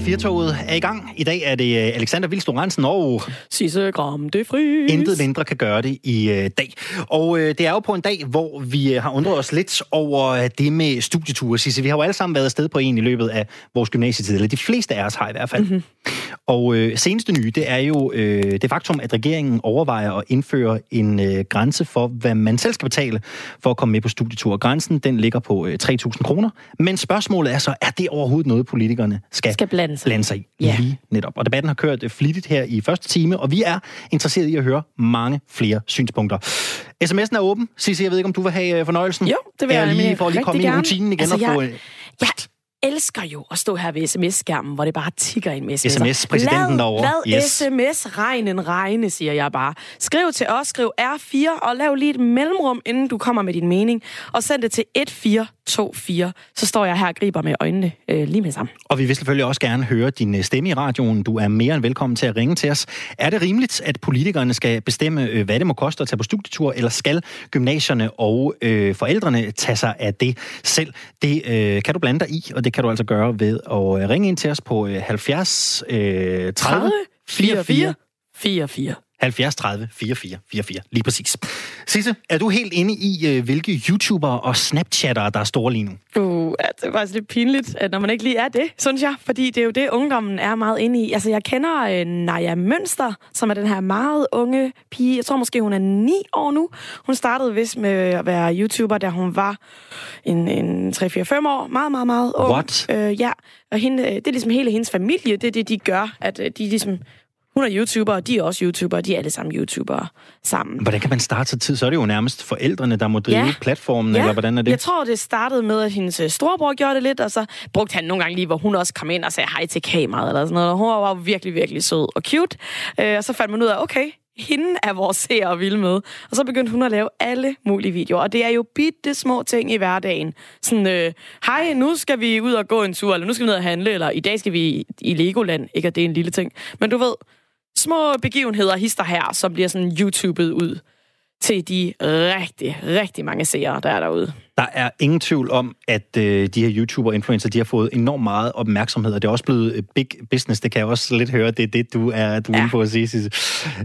af Firtoget er i gang. I dag er det øh, Alexander Vilstor Ransen og... Sisse Gram, det fri. Intet mindre kan gøre det i øh, dag. Og øh, det er jo på en dag, hvor vi har undret os lidt over det med studieture. Sisse, vi har jo alle sammen været afsted på en i løbet af vores gymnasietid, eller de fleste af os har i hvert fald. Mm-hmm. Og øh, seneste nye, det er jo øh, det faktum, at regeringen overvejer at indføre en øh, grænse for, hvad man selv skal betale for at komme med på studietur. Grænsen, den ligger på øh, 3.000 kroner. Men spørgsmålet er så, er det overhovedet noget, politikerne skal, Skal blande sig. blande sig i? Ja. Lige netop. Og debatten har kørt øh, flittigt her i første time, og vi er interesseret i at høre mange flere synspunkter. SMS'en er åben. Sisse, jeg ved ikke, om du vil have øh, fornøjelsen? Jo, det vil jeg lige for at lige komme ind i gerne. rutinen igen Altså, og få... jeg- øh, Jeg elsker jo at stå her ved sms-skærmen, hvor det bare tigger ind med sms'er. SMS-præsidenten derovre. Lad Yes. sms-regnen regne, siger jeg bare. Skriv til os, skriv R4, og lav lige et mellemrum, inden du kommer med din mening. Og send det til 1424. Så står jeg her og griber med øjnene øh, lige med sammen. Og vi vil selvfølgelig også gerne høre din øh, stemme i radioen. Du er mere end velkommen til at ringe til os. Er det rimeligt, at politikerne skal bestemme, øh, hvad det må koste at tage på studietur, eller skal gymnasierne og øh, forældrene tage sig af det selv? Det øh, kan du blande dig i, og det kan du altså gøre ved at øh, ringe ind til os på øh, 70 øh, 30 30 44 44 44. 70 30 44 44. Lige præcis. Sisse, er du helt inde i, øh, hvilke YouTubere og Snapchattere, der er store lige nu? Uh, det er faktisk lidt pinligt, når man ikke lige er det, synes jeg. Fordi det er jo det, ungdommen er meget inde i. Altså, jeg kender øh, Naja Mønster, som er den her meget unge pige. Jeg tror måske, hun er 9 år nu. Hun startede vist med at være YouTuber, da hun var en, en 3-4-5 år. Meget, meget, meget ung. What? Øh, ja, og hende, øh, det er ligesom hele hendes familie. Det er det, de gør. At øh, de ligesom... Hun er YouTuber, og de er også YouTuber. De er alle sammen YouTubere sammen. Hvordan kan man starte så tid? Så er det jo nærmest forældrene, der må drive Ja. platformen, eller hvordan er det? Jeg tror, det startede med, at hendes øh, storebror gjorde det lidt, og så brugte han nogle gange lige, hvor hun også kom ind og sagde hej til kameraet, eller sådan noget. Og hun var virkelig, virkelig sød og cute. Øh, og så fandt man ud af, okay, hende er vores seere vilde med. Og så begyndte hun at lave alle mulige videoer. Og det er jo bitte små ting i hverdagen. Sådan, øh, hej, nu skal vi ud og gå en tur, eller nu skal vi ned og handle, eller i dag skal vi i Legoland. Ikke at det er en lille ting. Men du ved, små begivenheder, hister her, som bliver sådan YouTubet ud til de rigtig, rigtig mange seere, der er derude. Der er ingen tvivl om, at øh, de her YouTuber og influencer, de har fået enormt meget opmærksomhed, og det er også blevet øh, big business. Det kan jeg også lidt høre, det er det, du er, du er Ja. inde på at sige, Sisse.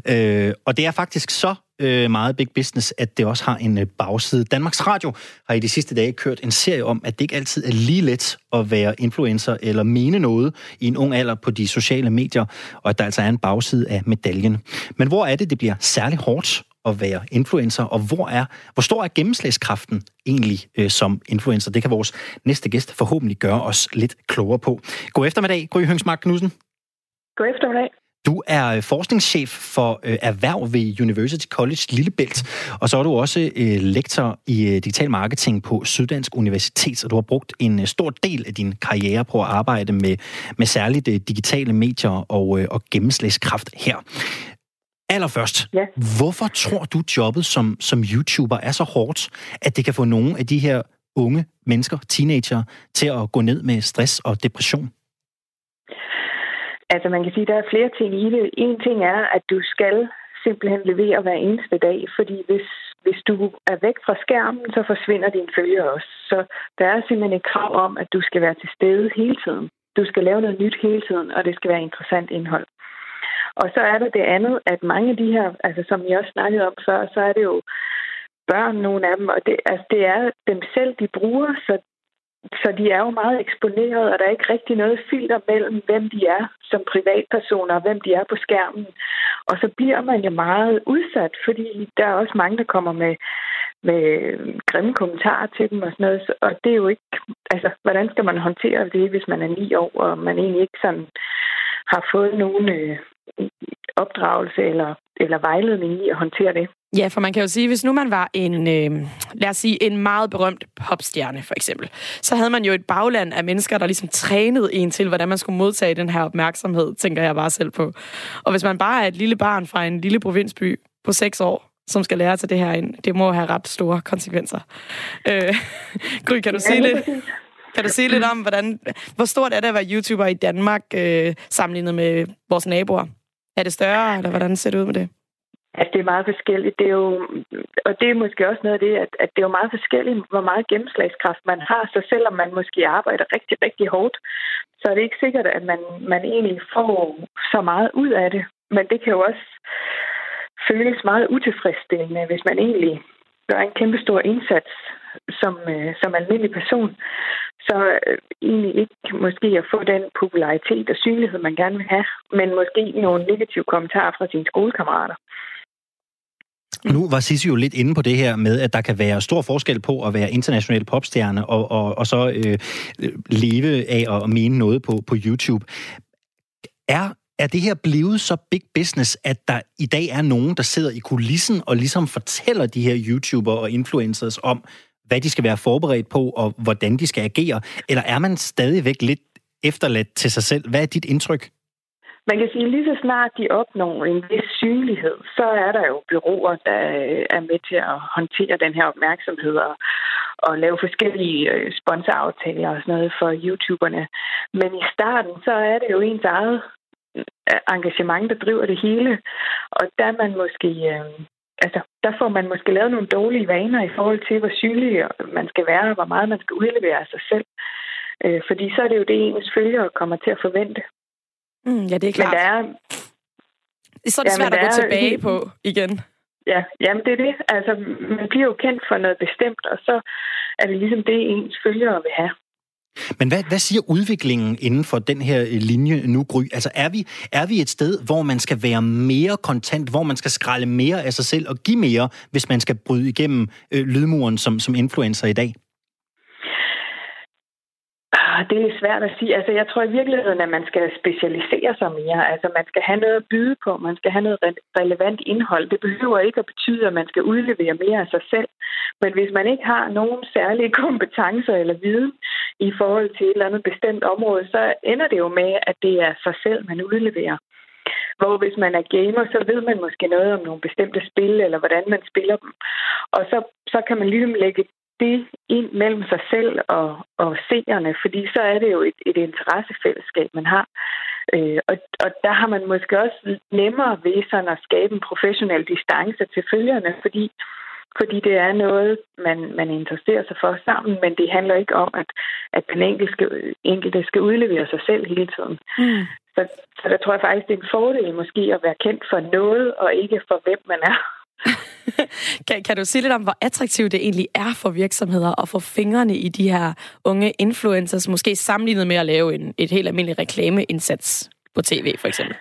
Øh, og det er faktisk så øh, meget big business, at det også har en øh, bagside. Danmarks Radio har i de sidste dage kørt en serie om, at det ikke altid er lige let at være influencer eller mene noget i en ung alder på de sociale medier, og at der altså er en bagside af medaljen. Men hvor er det, det bliver særlig hårdt at være influencer, og hvor er hvor stor er gennemslagskraften egentlig øh, som influencer? Det kan vores næste gæst forhåbentlig gøre os lidt klogere på. God eftermiddag, Gry Høngsmark Knudsen. God eftermiddag. Du er øh, forskningschef for øh, erhverv ved University College Lillebælt, og så er du også øh, lektor i øh, digital marketing på Syddansk Universitet, og du har brugt en øh, stor del af din karriere på at arbejde med, med særligt øh, digitale medier og, øh, og gennemslagskraft her. Allerførst, Ja. hvorfor tror du jobbet som, som YouTuber er så hårdt, at det kan få nogle af de her unge mennesker, teenager, til at gå ned med stress og depression? Altså man kan sige, at der er flere ting i det. En ting er, at du skal simpelthen levere hver eneste dag, fordi hvis, hvis du er væk fra skærmen, så forsvinder dine følgere også. Så der er simpelthen et krav om, at du skal være til stede hele tiden. Du skal lave noget nyt hele tiden, og det skal være interessant indhold. Og så er der det andet, at mange af de her, altså som jeg også snakkede om før, så er det jo børn, nogle af dem, og det, altså, det er dem selv, de bruger, så så de er jo meget eksponeret, og der er ikke rigtig noget filter mellem, hvem de er som privatpersoner, og hvem de er på skærmen. Og så bliver man jo meget udsat, fordi der er også mange, der kommer med, med grimme kommentarer til dem og sådan noget. Og det er jo ikke... Altså, hvordan skal man håndtere det, hvis man er ni år, og man egentlig ikke sådan har fået nogen øh, opdragelse eller, eller vejledning i at håndtere det? Ja, for man kan jo sige, hvis nu man var en, øh, lad os sige, en meget berømt popstjerne, for eksempel, så havde man jo et bagland af mennesker, der ligesom trænede en til, hvordan man skulle modtage den her opmærksomhed, tænker jeg bare selv på. Og hvis man bare er et lille barn fra en lille provinsby på seks år, som skal lære til det her ind, det må have ret store konsekvenser. Øh, Gry, kan du sige lige lidt? Kan du sige lidt om, hvordan, hvor stort er det at være YouTuber i Danmark, øh, sammenlignet med vores naboer? Er det større, eller hvordan ser det ud med det? Altså, det er meget forskelligt. Det er jo, og det er måske også noget af det, at, at det er jo meget forskelligt, hvor meget gennemslagskraft man har. Så selvom man måske arbejder rigtig, rigtig hårdt, så er det ikke sikkert, at man, man egentlig får så meget ud af det. Men det kan jo også føles meget utilfredsstillende, hvis man egentlig gør en kæmpe stor indsats som, øh, som almindelig person, så øh, egentlig ikke måske at få den popularitet og synlighed, man gerne vil have, men måske nogle negative kommentarer fra sine skolekammerater. Nu var Sissi jo lidt inde på det her med, at der kan være stor forskel på at være international popstjerne og, og, og så øh, øh leve af at mene noget på, på YouTube. Er er det her blevet så big business, at der i dag er nogen, der sidder i kulissen og ligesom fortæller de her YouTubere og influencers om, hvad de skal være forberedt på, og hvordan de skal agere? Eller er man stadigvæk lidt efterladt til sig selv? Hvad er dit indtryk? Man kan sige, at lige så snart de opnår en vis synlighed, så er der jo byråer, der øh, er med til at håndtere den her opmærksomhed og, og lave forskellige øh, sponsoraftaler og sådan noget for YouTuberne. Men i starten, så er det jo ens eget øh, engagement, der driver det hele. Og der er man måske... Øh, altså, der får man måske lavet nogle dårlige vaner i forhold til, hvor synlig man skal være, og hvor meget man skal udlevere af sig selv. Øh, fordi så er det jo det, ens følgere kommer til at forvente. Mm, ja, det er klart. Men der er, så er det ja, svært at gå er, tilbage på igen. Ja, jamen det er det. Altså, man bliver jo kendt for noget bestemt, og så er det ligesom det, ens følgere vil have. Men hvad, hvad siger udviklingen inden for den her øh, linje nu, Gry? Altså er vi, er vi et sted, hvor man skal være mere kontant, hvor man skal skralde mere af sig selv og give mere, hvis man skal bryde igennem øh, lydmuren som, som influencer i dag? Ah, det er svært at sige. Altså, jeg tror i virkeligheden, at man skal specialisere sig mere. Altså, man skal have noget at byde på. Man skal have noget relevant indhold. Det behøver ikke at betyde, at man skal udlevere mere af sig selv. Men hvis man ikke har nogen særlige kompetencer eller viden i forhold til et eller andet bestemt område, så ender det jo med, at det er sig selv, man udleverer. Hvor hvis man er gamer, så ved man måske noget om nogle bestemte spil, eller hvordan man spiller dem. Og så, så kan man ligesom lægge det ind mellem sig selv og, og seerne, fordi så er det jo et, et interessefællesskab, man har. Øh, og, og der har man måske også nemmere ved sådan at skabe en professionel distance til følgerne, fordi fordi det er noget, man, man interesserer sig for sammen, men det handler ikke om, at, at den enkelte skal, enkelte skal udlevere sig selv hele tiden. Mm. Så, så der tror jeg faktisk, det er en fordel måske at være kendt for noget, og ikke for hvem man er. kan, kan du sige lidt om, hvor attraktivt det egentlig er for virksomheder at få fingrene i de her unge influencers, måske sammenlignet med at lave en, et helt almindeligt reklameindsats på tv, for eksempel?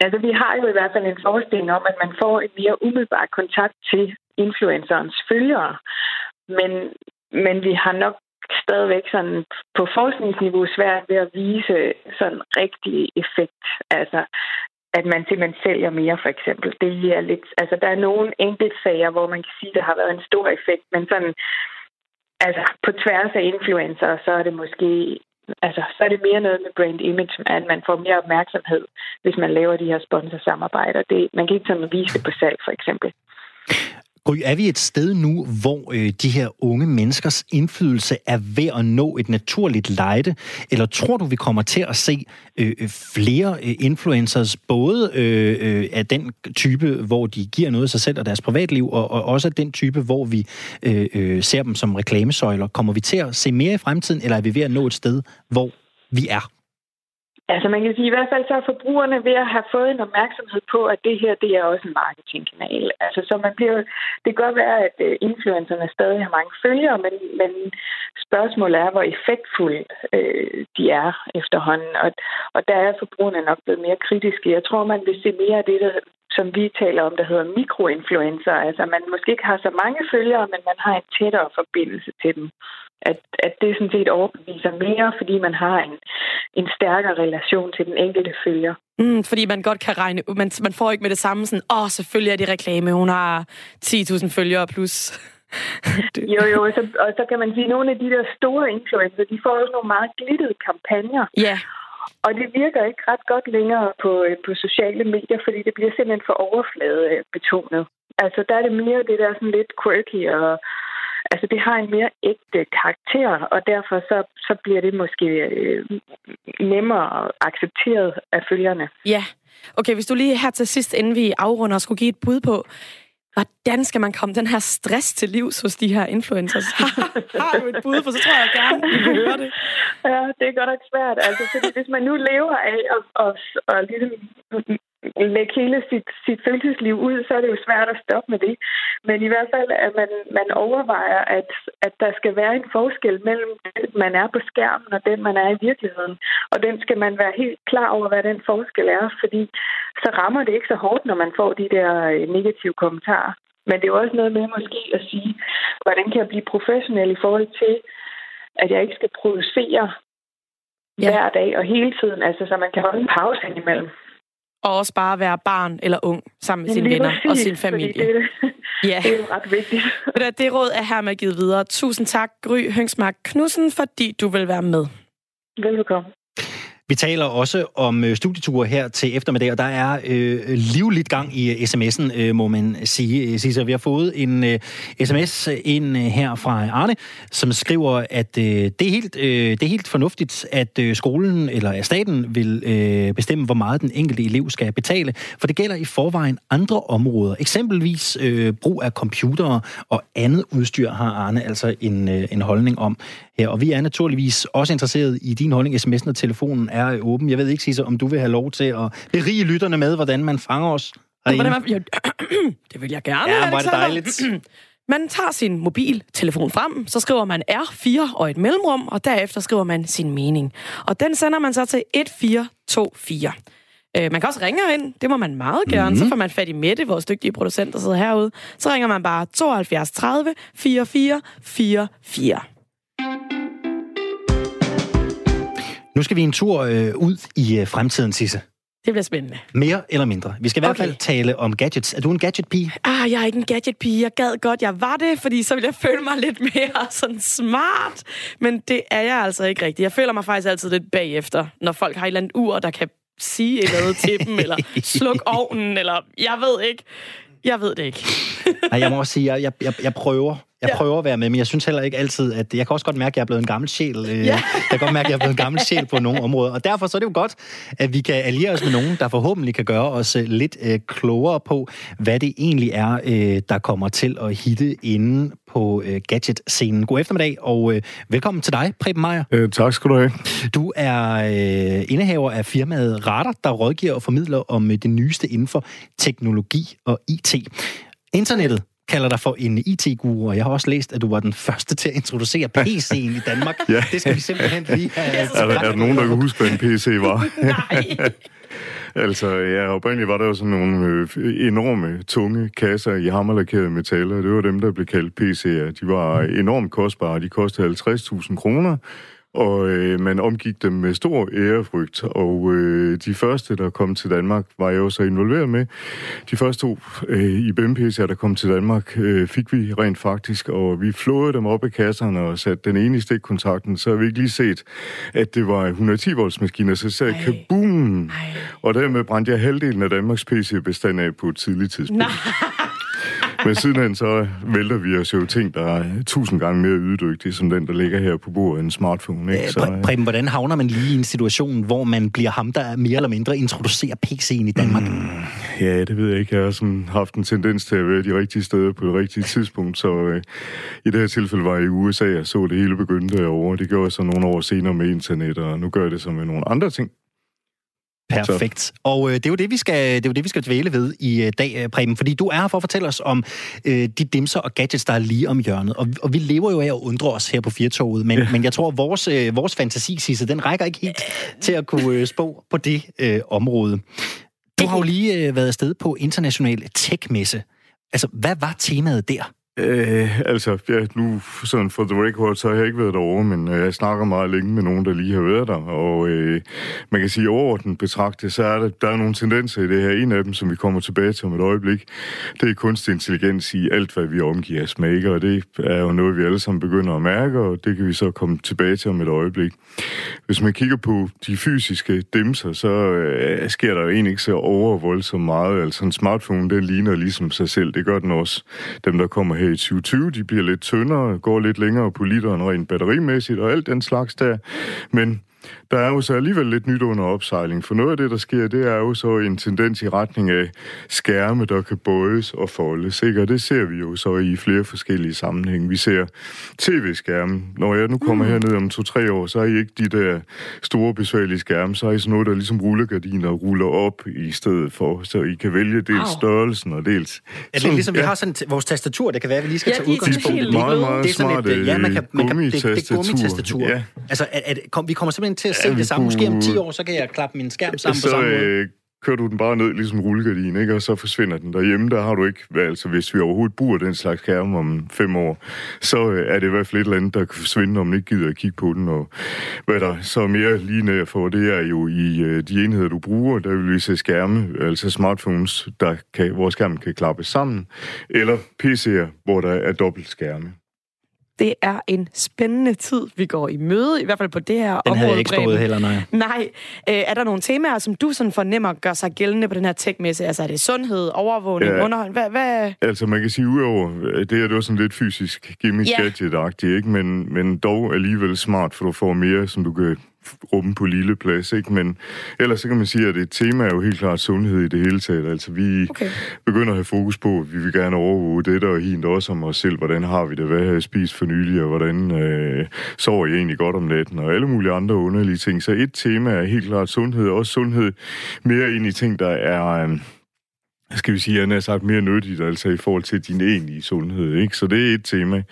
Altså, vi har jo i hvert fald en forestilling om, at man får en mere umiddelbar kontakt til influencerens følgere. Men, men vi har nok stadigvæk sådan på forskningsniveau svært ved at vise sådan rigtig effekt. Altså, at man simpelthen sælger mere, for eksempel. Det er lidt, altså, der er nogle sager, hvor man kan sige, at der har været en stor effekt, men sådan, altså, på tværs af influencer, så er det måske altså, så er det mere noget med brand image, at man får mere opmærksomhed, hvis man laver de her sponsorsamarbejder. Det, man kan ikke sådan vise det på salg, for eksempel. Gry, er vi et sted nu, hvor øh, de her unge menneskers indflydelse er ved at nå et naturligt lejde? Eller tror du, vi kommer til at se øh, øh, flere øh, influencers, både øh, øh, af den type, hvor de giver noget af sig selv og deres privatliv, og, og også af den type, hvor vi øh, øh, ser dem som reklamesøjler? Kommer vi til at se mere i fremtiden, eller er vi ved at nå et sted, hvor vi er? Altså man kan sige, i hvert fald så er forbrugerne ved at have fået en opmærksomhed på, at det her, det er også en marketingkanal. Altså så man bliver, det kan godt være, at øh, influencerne stadig har mange følgere, men, men spørgsmålet er, hvor effektfulde øh, de er efterhånden. Og, og der er forbrugerne nok blevet mere kritiske. Jeg tror, man vil se mere af det, der, som vi taler om, der hedder mikroinfluencer. Altså man måske ikke har så mange følgere, men man har en tættere forbindelse til dem at, at det sådan set overbeviser mere, fordi man har en, en stærkere relation til den enkelte følger. Mm, fordi man godt kan regne, man, man får ikke med det samme sådan, åh, oh, selvfølgelig er det reklame, hun har 10.000 følgere plus. jo, jo, og så, og så kan man sige, at nogle af de der store influencer, de får også nogle meget glittede kampagner. Ja. Yeah. Og det virker ikke ret godt længere på, øh, på sociale medier, fordi det bliver simpelthen for overfladebetonet. Altså, der er det mere det der sådan lidt quirky og altså det har en mere ægte karakter, og derfor så, så bliver det måske øh, nemmere accepteret af følgerne. Ja. Okay, hvis du lige her til sidst, inden vi afrunder, skulle give et bud på, hvordan skal man komme den her stress til livs hos de her influencers? har du et bud, for så tror jeg gerne, vi vil høre det. Ja, det er godt nok svært. Altså, fordi hvis man nu lever af at, at, at, at ligesom lægge hele sit, sit følelsesliv ud, så er det jo svært at stoppe med det. Men i hvert fald, at man, man overvejer, at, at der skal være en forskel mellem den, man er på skærmen, og den, man er i virkeligheden. Og den skal man være helt klar over, hvad den forskel er, fordi så rammer det ikke så hårdt, når man får de der øh, negative kommentarer. Men det er jo også noget med måske at sige, hvordan kan jeg blive professionel i forhold til, at jeg ikke skal producere ja. hver dag og hele tiden, altså så man kan holde en pause indimellem og også bare være barn eller ung sammen med sine venner præcis, og sin familie. Det, det, ja. det er jo ret vigtigt. Det råd er hermed givet videre. Tusind tak, Gry Høngsmark Knudsen, fordi du vil være med. Velkommen. Vi taler også om øh, studieture her til eftermiddag, og der er øh, livligt gang i øh, sms'en, øh, må man sige. Øh, Så vi har fået en øh, sms øh, ind øh, her fra Arne, som skriver, at øh, det, er helt, øh, det er helt fornuftigt, at øh, skolen eller at staten vil øh, bestemme, hvor meget den enkelte elev skal betale, for det gælder i forvejen andre områder. Eksempelvis øh, brug af computere og andet udstyr har Arne altså en, øh, en holdning om her. Og vi er naturligvis også interesseret i din holdning. SMS'en og telefonen er åben. Jeg ved ikke, Sisse, om du vil have lov til at berige lytterne med, hvordan man fanger os. Hvordan man, det vil jeg gerne. Ja, var det dejligt. Man tager sin mobiltelefon frem, så skriver man R4 og et mellemrum, og derefter skriver man sin mening. Og den sender man så til 1424. Øh, man kan også ringe ind, det må man meget gerne. Mm-hmm. Så får man fat i Mette, vores dygtige producent, der sidder herude. Så ringer man bare 72 30 44 44. Nu skal vi en tur øh, ud i øh, fremtiden, Sisse. Det bliver spændende. Mere eller mindre. Vi skal i okay. hvert fald tale om gadgets. Er du en gadget-pige? Ah, jeg er ikke en gadget-pige. Jeg gad godt, jeg var det, fordi så ville jeg føle mig lidt mere sådan smart. Men det er jeg altså ikke rigtigt. Jeg føler mig faktisk altid lidt bagefter, når folk har et eller andet ur, der kan sige et eller andet til dem, eller sluk ovnen, eller jeg ved ikke. Jeg ved det ikke. Nej, jeg må også sige, jeg, jeg, jeg prøver. Jeg ja. prøver at være med, men jeg synes heller ikke altid, at... Jeg kan også godt mærke, at jeg er blevet en gammel sjæl. Øh, ja. Jeg kan godt mærke, at jeg er blevet en gammel sjæl på nogle områder. Og derfor så er det jo godt, at vi kan alliere os med nogen, der forhåbentlig kan gøre os øh, lidt øh, klogere på, hvad det egentlig er, øh, der kommer til at hitte inde på øh, gadget-scenen. God eftermiddag, og øh, velkommen til dig, Preben Meier. Øh, tak skal du have. Du er øh, indehaver af firmaet Radar, der rådgiver og formidler om øh, det nyeste inden for teknologi og IT. Internettet kalder dig for en IT-guru, og jeg har også læst, at du var den første til at introducere PC'en i Danmark. ja. Det skal vi simpelthen lige have... er, der, er der nogen, der kan huske, hvad en PC var? Nej. altså, ja, oprindeligt var der jo sådan nogle øh, enorme, tunge kasser i hammerlakerede metaller. Det var dem, der blev kaldt PC'er. De var enormt kostbare. De kostede 50.000 kroner og øh, man omgik dem med stor ærefrygt. Og øh, de første, der kom til Danmark, var jeg også involveret med. De første to øh, IBM-PC'er, der kom til Danmark, øh, fik vi rent faktisk, og vi flåede dem op i kasserne og satte den ene i stikkontakten, så har vi ikke lige set, at det var 110 volts maskiner, så sagde jeg kaboom! Og dermed brændte jeg halvdelen af Danmarks PC-bestand af på et tidligt tidspunkt. Nej. Men sidenhen så vælter vi os jo ting, der er tusind gange mere ydedygtige, som den, der ligger her på bordet, en smartphone. Ikke? Så, Præ- Preben, hvordan havner man lige i en situation, hvor man bliver ham, der mere eller mindre introducerer PC'en i Danmark? Mm, ja, det ved jeg ikke. Jeg har sådan haft en tendens til at være de rigtige steder på det rigtige tidspunkt, så øh, i det her tilfælde var jeg i USA og så det hele begyndte over. Det gjorde jeg så nogle år senere med internet, og nu gør jeg det så med nogle andre ting. Perfekt. Så. Og øh, det er jo det, vi skal, det er jo det, vi skal dvæle ved i øh, dag, øh, Preben, fordi du er her for at fortælle os om øh, de dimser og gadgets, der er lige om hjørnet. Og, og vi lever jo af at undre os her på Firtoget, men, ja. men jeg tror, at vores, øh, vores fantasi, Sisse, den rækker ikke helt til at kunne øh, spå på det øh, område. Du har jo lige øh, været afsted på international tech-messe. Altså, hvad var temaet der? Øh, altså, ja, nu sådan for the record, så har jeg ikke været derovre, men øh, jeg snakker meget længe med nogen, der lige har været der, og øh, man kan sige overordnet betragtet, så er der, der er nogle tendenser i det her. En af dem, som vi kommer tilbage til om et øjeblik, det er kunstig intelligens i alt, hvad vi omgiver os med, ikke? og det er jo noget, vi alle sammen begynder at mærke, og det kan vi så komme tilbage til om et øjeblik. Hvis man kigger på de fysiske dimser, så øh, sker der jo egentlig ikke så overvoldsomt meget. Altså en smartphone, den ligner ligesom sig selv, det gør den også. Dem, der kommer her i 2020. De bliver lidt tyndere, går lidt længere på literen rent batterimæssigt og alt den slags der. Men der er jo så alligevel lidt nyt under opsejling, for noget af det, der sker, det er jo så en tendens i retning af skærme, der kan bøjes og foldes, ikke? og det ser vi jo så i flere forskellige sammenhænge. Vi ser tv-skærme. Når jeg nu kommer mm. herned om to-tre år, så er I ikke de der store besværlige skærme, så er I sådan noget, der ligesom rullegardiner ruller op i stedet for, så I kan vælge dels wow. størrelsen og dels... Er det ligesom, ja. vi har sådan vores tastatur, det kan være, at vi lige skal Ja, tage de er udgangspunkt i. helt Meget, meget det er sådan smart et, ja, man kan, man kan, det, det er gummitastatur. gummitastatur. Ja. Altså, at, at, kom, vi kommer simpelthen til at se Ja, det samme. Måske om kunne- 10 år, så kan jeg klappe min skærm sammen på så samme måde. øh, kører du den bare ned ligesom rullegardin, ikke? og så forsvinder den derhjemme. Der har du ikke, altså hvis vi overhovedet bruger den slags skærm om fem år, så øh, er det i hvert fald et eller andet, der kan forsvinde, når man ikke gider at kigge på den. Og hvad der så er mere lige for, det er jo i øh, de enheder, du bruger, der vil vi se skærme, altså smartphones, der kan, hvor skærmen kan klappes sammen, eller PC'er, hvor der er dobbelt skærme. Det er en spændende tid, vi går i møde, i hvert fald på det her Den område. havde jeg ikke stået heller, nej. Nej. Øh, er der nogle temaer, som du sådan fornemmer gør sig gældende på den her tech-messe? Altså er det sundhed, overvågning, Ja. underholdning? Hvad, hvad? Altså, man kan sige, udover det her, det var sådan lidt fysisk gimmick Ja. gadget-agtigt, ikke? Men, men dog alligevel smart, for du får mere, som du kan rumme på lille plads, ikke? Men ellers så kan man sige, at et tema er jo helt klart sundhed i det hele taget. Altså, vi Okay. begynder at have fokus på, at vi vil gerne overvåge det, og hint også om os selv. Hvordan har vi det? Hvad har jeg spist for nylig? Og hvordan øh, sover jeg egentlig godt om natten? Og alle mulige andre underlige ting. Så et tema er helt klart sundhed, og også sundhed mere ind i ting, der er... Øh, skal vi sige, han har sagt mere nyttigt, altså i forhold til din egentlige sundhed, ikke? Så det er et tema.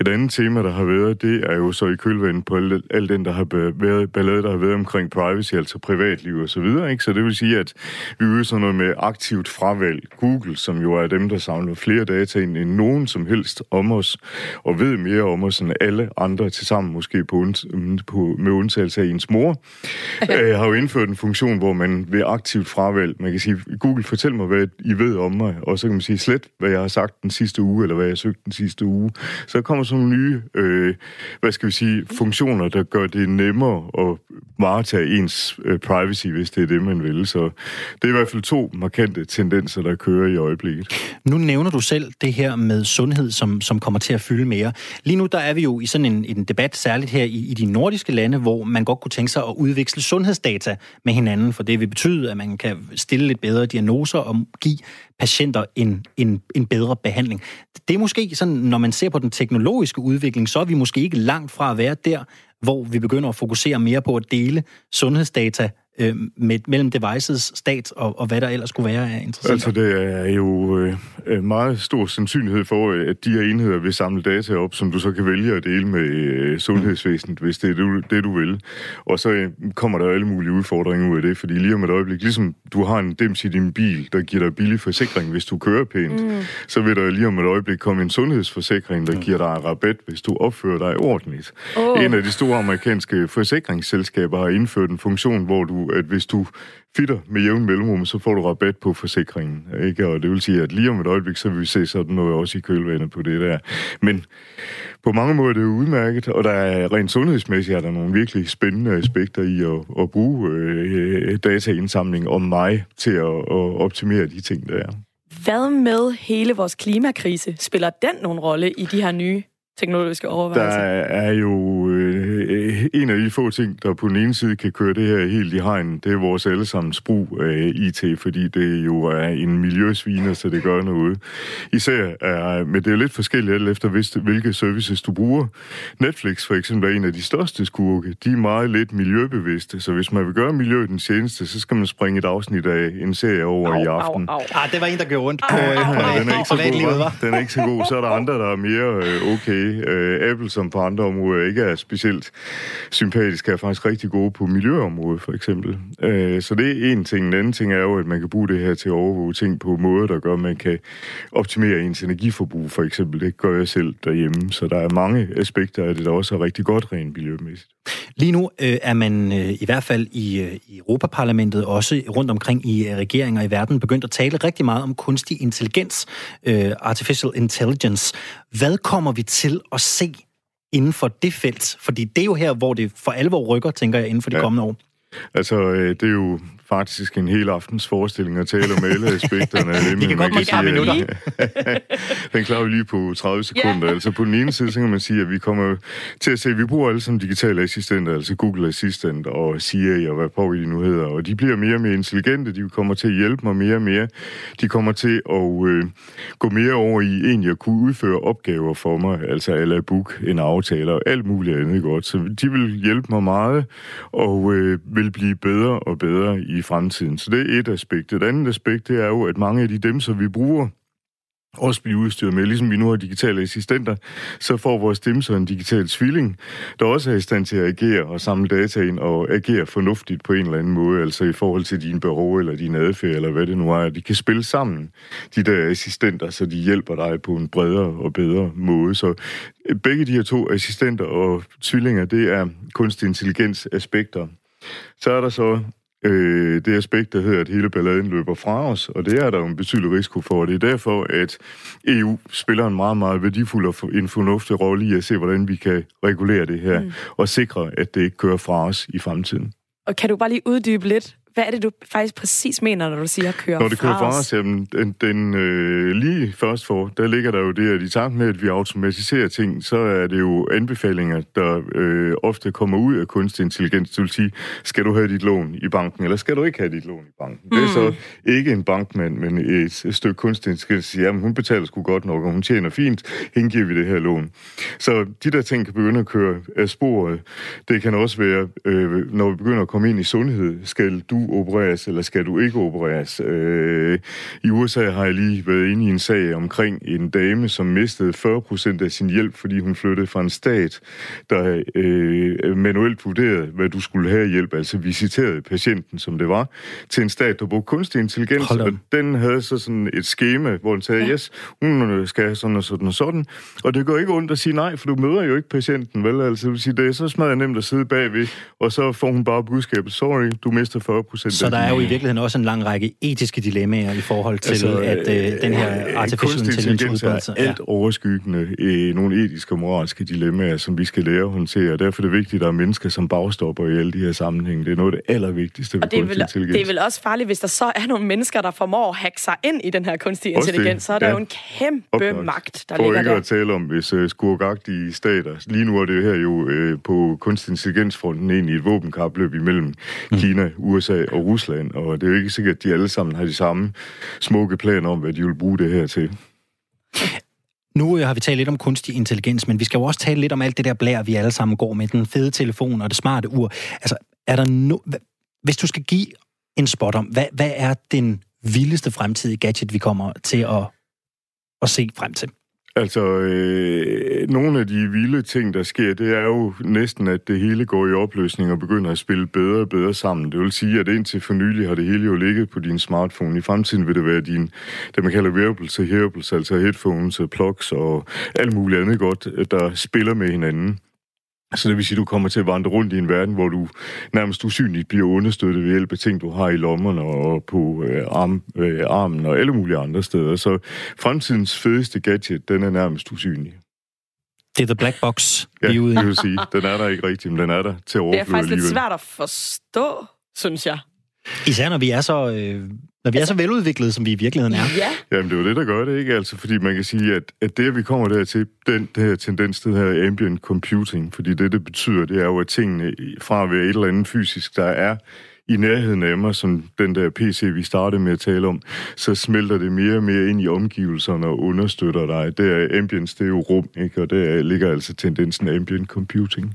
Et andet tema, der har været, det er jo så i kølvandet på al, al den, der har været ballade, der har været omkring privacy, altså privatliv og så videre, ikke? Så det vil sige, at vi øger sådan noget med aktivt fravalg. Google, som jo er dem, der samler flere data ind end nogen som helst om os, og ved mere om os end alle andre til sammen, måske på, på, med undtagelse af ens mor, øh, har jo indført en funktion, hvor man ved aktivt fravalg, man kan sige, Google, fortæl mig, hvad i ved om mig, og så kan man sige slet, hvad jeg har sagt den sidste uge, eller hvad jeg har søgt den sidste uge. Så der kommer sådan nogle nye, øh, hvad skal vi sige, funktioner, der gør det nemmere at varetage ens øh, privacy, hvis det er det, man vil. Så det er i hvert fald to markante tendenser, der kører i øjeblikket. Nu nævner du selv det her med sundhed, som, som kommer til at fylde mere. Lige nu der er vi jo i sådan en, en debat, særligt her i, i de nordiske lande, hvor man godt kunne tænke sig at udveksle sundhedsdata med hinanden, for det vil betyde, at man kan stille lidt bedre diagnoser og give patienter en, en, en bedre behandling. Det er måske sådan, når man ser på den teknologiske udvikling, så er vi måske ikke langt fra at være der, hvor vi begynder at fokusere mere på at dele sundhedsdata øh, med, mellem devices, stat og, og hvad der ellers skulle være af interessant. Altså, det er jo øh, meget stor sandsynlighed for, at de her enheder vil samle data op, som du så kan vælge at dele med øh, sundhedsvæsenet, hvis det er det, det, du vil. Og så øh, kommer der alle mulige udfordringer ud af det, fordi lige om et øjeblik, ligesom du har en dims i din bil, der giver dig billig forsikring, hvis du kører pænt, mm. så vil der lige om et øjeblik komme en sundhedsforsikring, der giver dig rabat, hvis du opfører dig ordentligt. Åh. En af de store amerikanske forsikringsselskaber har indført en funktion, hvor du, at hvis du fitter med jævn mellemrum, så får du rabat på forsikringen. Ikke? Og det vil sige, at lige om et øjeblik, så vil vi se sådan noget også i kølvandet på det der. Men på mange måder er det udmærket, og der er rent sundhedsmæssigt er der nogle virkelig spændende aspekter i at, at bruge øh, dataindsamling om mig til at, at optimere de ting, der er. Hvad med hele vores klimakrise? Spiller den nogen rolle i de her nye teknologiske Der overvejelser? er jo øh, en af de få ting, der på den ene side kan køre det her helt i hegn, det er vores allesammens brug af IT, fordi det jo er en miljøsviner, så det gør noget. Især er, men det er lidt forskelligt alt efter, hvilke services du bruger. Netflix for eksempel er en af de største skurke. De er meget lidt miljøbevidste, så hvis man vil gøre miljøet den tjeneste, så skal man springe et afsnit af en serie over i aften. au. Ah, det var en, der gjorde ondt på, øh, på, Ja, den er ikke så privatlivet, hva'? Den er ikke så god. Så er der andre, der er mere øh, okay. Øh, Apple, som på andre områder ikke er specielt sympatisk, er faktisk rigtig gode på miljøområdet, for eksempel. Øh, så det er en ting. En anden ting er jo, at man kan bruge det her til at overvåge ting på måder, der gør, at man kan optimere ens energiforbrug, for eksempel. Det gør jeg selv derhjemme. Så der er mange aspekter af det, der også er rigtig godt rent miljømæssigt. Lige nu øh, er man øh, i hvert fald i, øh, i Europaparlamentet, også rundt omkring i øh, regeringer i verden, begyndt at tale rigtig meget om kunstig intelligens, øh, artificial intelligence. Hvad kommer vi til at se inden for det felt? Fordi det er jo her, hvor det for alvor rykker, tænker jeg, inden for de Ja. kommende år. Altså, øh, det er jo faktisk en hel aftens forestilling at tale om alle aspekterne af det. Vi kan godt sige, minutter. den klarer vi lige på 30 sekunder. Yeah. Altså på den ene side, så kan man sige, at vi kommer til at se, at vi bruger alle sammen digitale assistenter, altså Google Assistant og Siri og hvad på de nu hedder, og de bliver mere og mere intelligente, de kommer til at hjælpe mig mere og mere. De kommer til at øh, gå mere over i egentlig at kunne udføre opgaver for mig, altså alle book, en aftale og alt muligt andet godt. Så de vil hjælpe mig meget og øh, vil blive bedre og bedre i i fremtiden. Så det er et aspekt. Et andet aspekt, det er jo, at mange af de dem, som vi bruger, også blive udstyret med. Ligesom vi nu har digitale assistenter, så får vores stemme en digital tvilling, der også er i stand til at agere og samle data ind og agere fornuftigt på en eller anden måde, altså i forhold til dine behov eller din adfærd eller hvad det nu er. De kan spille sammen, de der assistenter, så de hjælper dig på en bredere og bedre måde. Så øh, begge de her to assistenter og tvillinger, det er kunstig intelligens aspekter. Så er der så øh, det aspekt, der hedder, at hele balladen løber fra os, og det er der jo en betydelig risiko for. Og det er derfor, at EU spiller en meget, meget værdifuld og en fornuftig rolle i at se, hvordan vi kan regulere det her, mm. og sikre, at det ikke kører fra os i fremtiden. Og kan du bare lige uddybe lidt, hvad er det, du faktisk præcis mener, når du siger kører Når det kører fra fra os, jamen, den, den øh, lige først for, der ligger der jo det, at i takt med, at vi automatiserer ting, så er det jo anbefalinger, der øh, ofte kommer ud af kunstig intelligens. Det vil sige, skal du have dit lån i banken, eller skal du ikke have dit lån i banken? Mm. Det er så Hmm. ikke en bankmand, men et, et stykke kunstig intelligens, der siger, jamen, hun betaler sgu godt nok, og hun tjener fint, hende giver vi det her lån. Så de der ting kan begynde at køre af sporet. Det kan også være, øh, når vi begynder at komme ind i sundhed, skal du opereres, eller skal du ikke opereres? Øh, I USA har jeg lige været inde i en sag omkring en dame, som mistede 40% af sin hjælp, fordi hun flyttede fra en stat, der øh, manuelt vurderede, hvad du skulle have hjælp, altså visiterede patienten, som det var, til en stat, der brugte kunstig intelligens, og den havde så sådan et skema, hvor den sagde, yes, hun skal have sådan og sådan og sådan, og det går ikke ondt at sige nej, for du møder jo ikke patienten, vel? Altså, det vil sige, det er så smadret nemt at sidde bagved, og så får hun bare budskabet, sorry, du mister 40% Så af der er jo i virkeligheden også en lang række etiske dilemmaer i forhold til, altså, at øh, den her øh, artificial kunstig intelligens intelligens udbreder er alt overskyggende øh, nogle etiske og moralske dilemmaer, som vi skal lære at håndtere. Og derfor er det vigtigt, at der er mennesker, som bagstopper i alle de her sammenhænge. Det er noget af det allervigtigste ved Og det er, kunstig vel, intelligens. det er vel også farligt, hvis der så er nogle mennesker, der formår at hacke sig ind i den her kunstige Også det, intelligens. Så er der ja. jo en kæmpe Oplagt. magt, der For ligger ikke der. at tale om, hvis uh, skurkagtige stater... Lige nu er det her jo øh, på kunstig intelligensfronten egentlig et våbenkapløb imellem mm. Kina, USA og Rusland, og det er jo ikke sikkert, at de alle sammen har de samme smukke planer om, hvad de vil bruge det her til. Nu har vi talt lidt om kunstig intelligens, men vi skal jo også tale lidt om alt det der blær, vi alle sammen går med, den fede telefon og det smarte ur. Altså, er der no... Hvis du skal give en spot om, hvad, hvad er den vildeste fremtidige gadget, vi kommer til at, at se frem til? Altså, øh, nogle af de vilde ting, der sker, det er jo næsten, at det hele går i opløsning og begynder at spille bedre og bedre sammen. Det vil sige, at indtil for nylig har det hele jo ligget på din smartphone. I fremtiden vil det være din, det man kalder wearables og hearables, altså headphones og plugs og alt muligt andet godt, der spiller med hinanden. Så det vil sige, at du kommer til at vandre rundt i en verden, hvor du nærmest usynligt bliver understøttet ved hjælp af ting, du har i lommerne og på øh, arm, øh, armen og alle mulige andre steder. Så fremtidens fedeste gadget, den er nærmest usynlig. Det er the black box, Ja, vi er ude i. det vil sige, den er der ikke rigtigt, men den er der til at Det er faktisk lidt alligevel. svært at forstå, synes jeg. Især når vi er så, øh, når vi er så veludviklede, som vi i virkeligheden er. Ja, Jamen, det er jo det, der gør det, ikke? Altså, fordi man kan sige, at, at det, at vi kommer dertil, den det her tendens, det her ambient computing, fordi det, det betyder, det er jo, at tingene fra at være et eller andet fysisk, der er i nærheden af mig, som den der PC, vi startede med at tale om, så smelter det mere og mere ind i omgivelserne og understøtter dig. Det er ambience, det er jo rum, ikke? Og der ligger altså tendensen af ambient computing.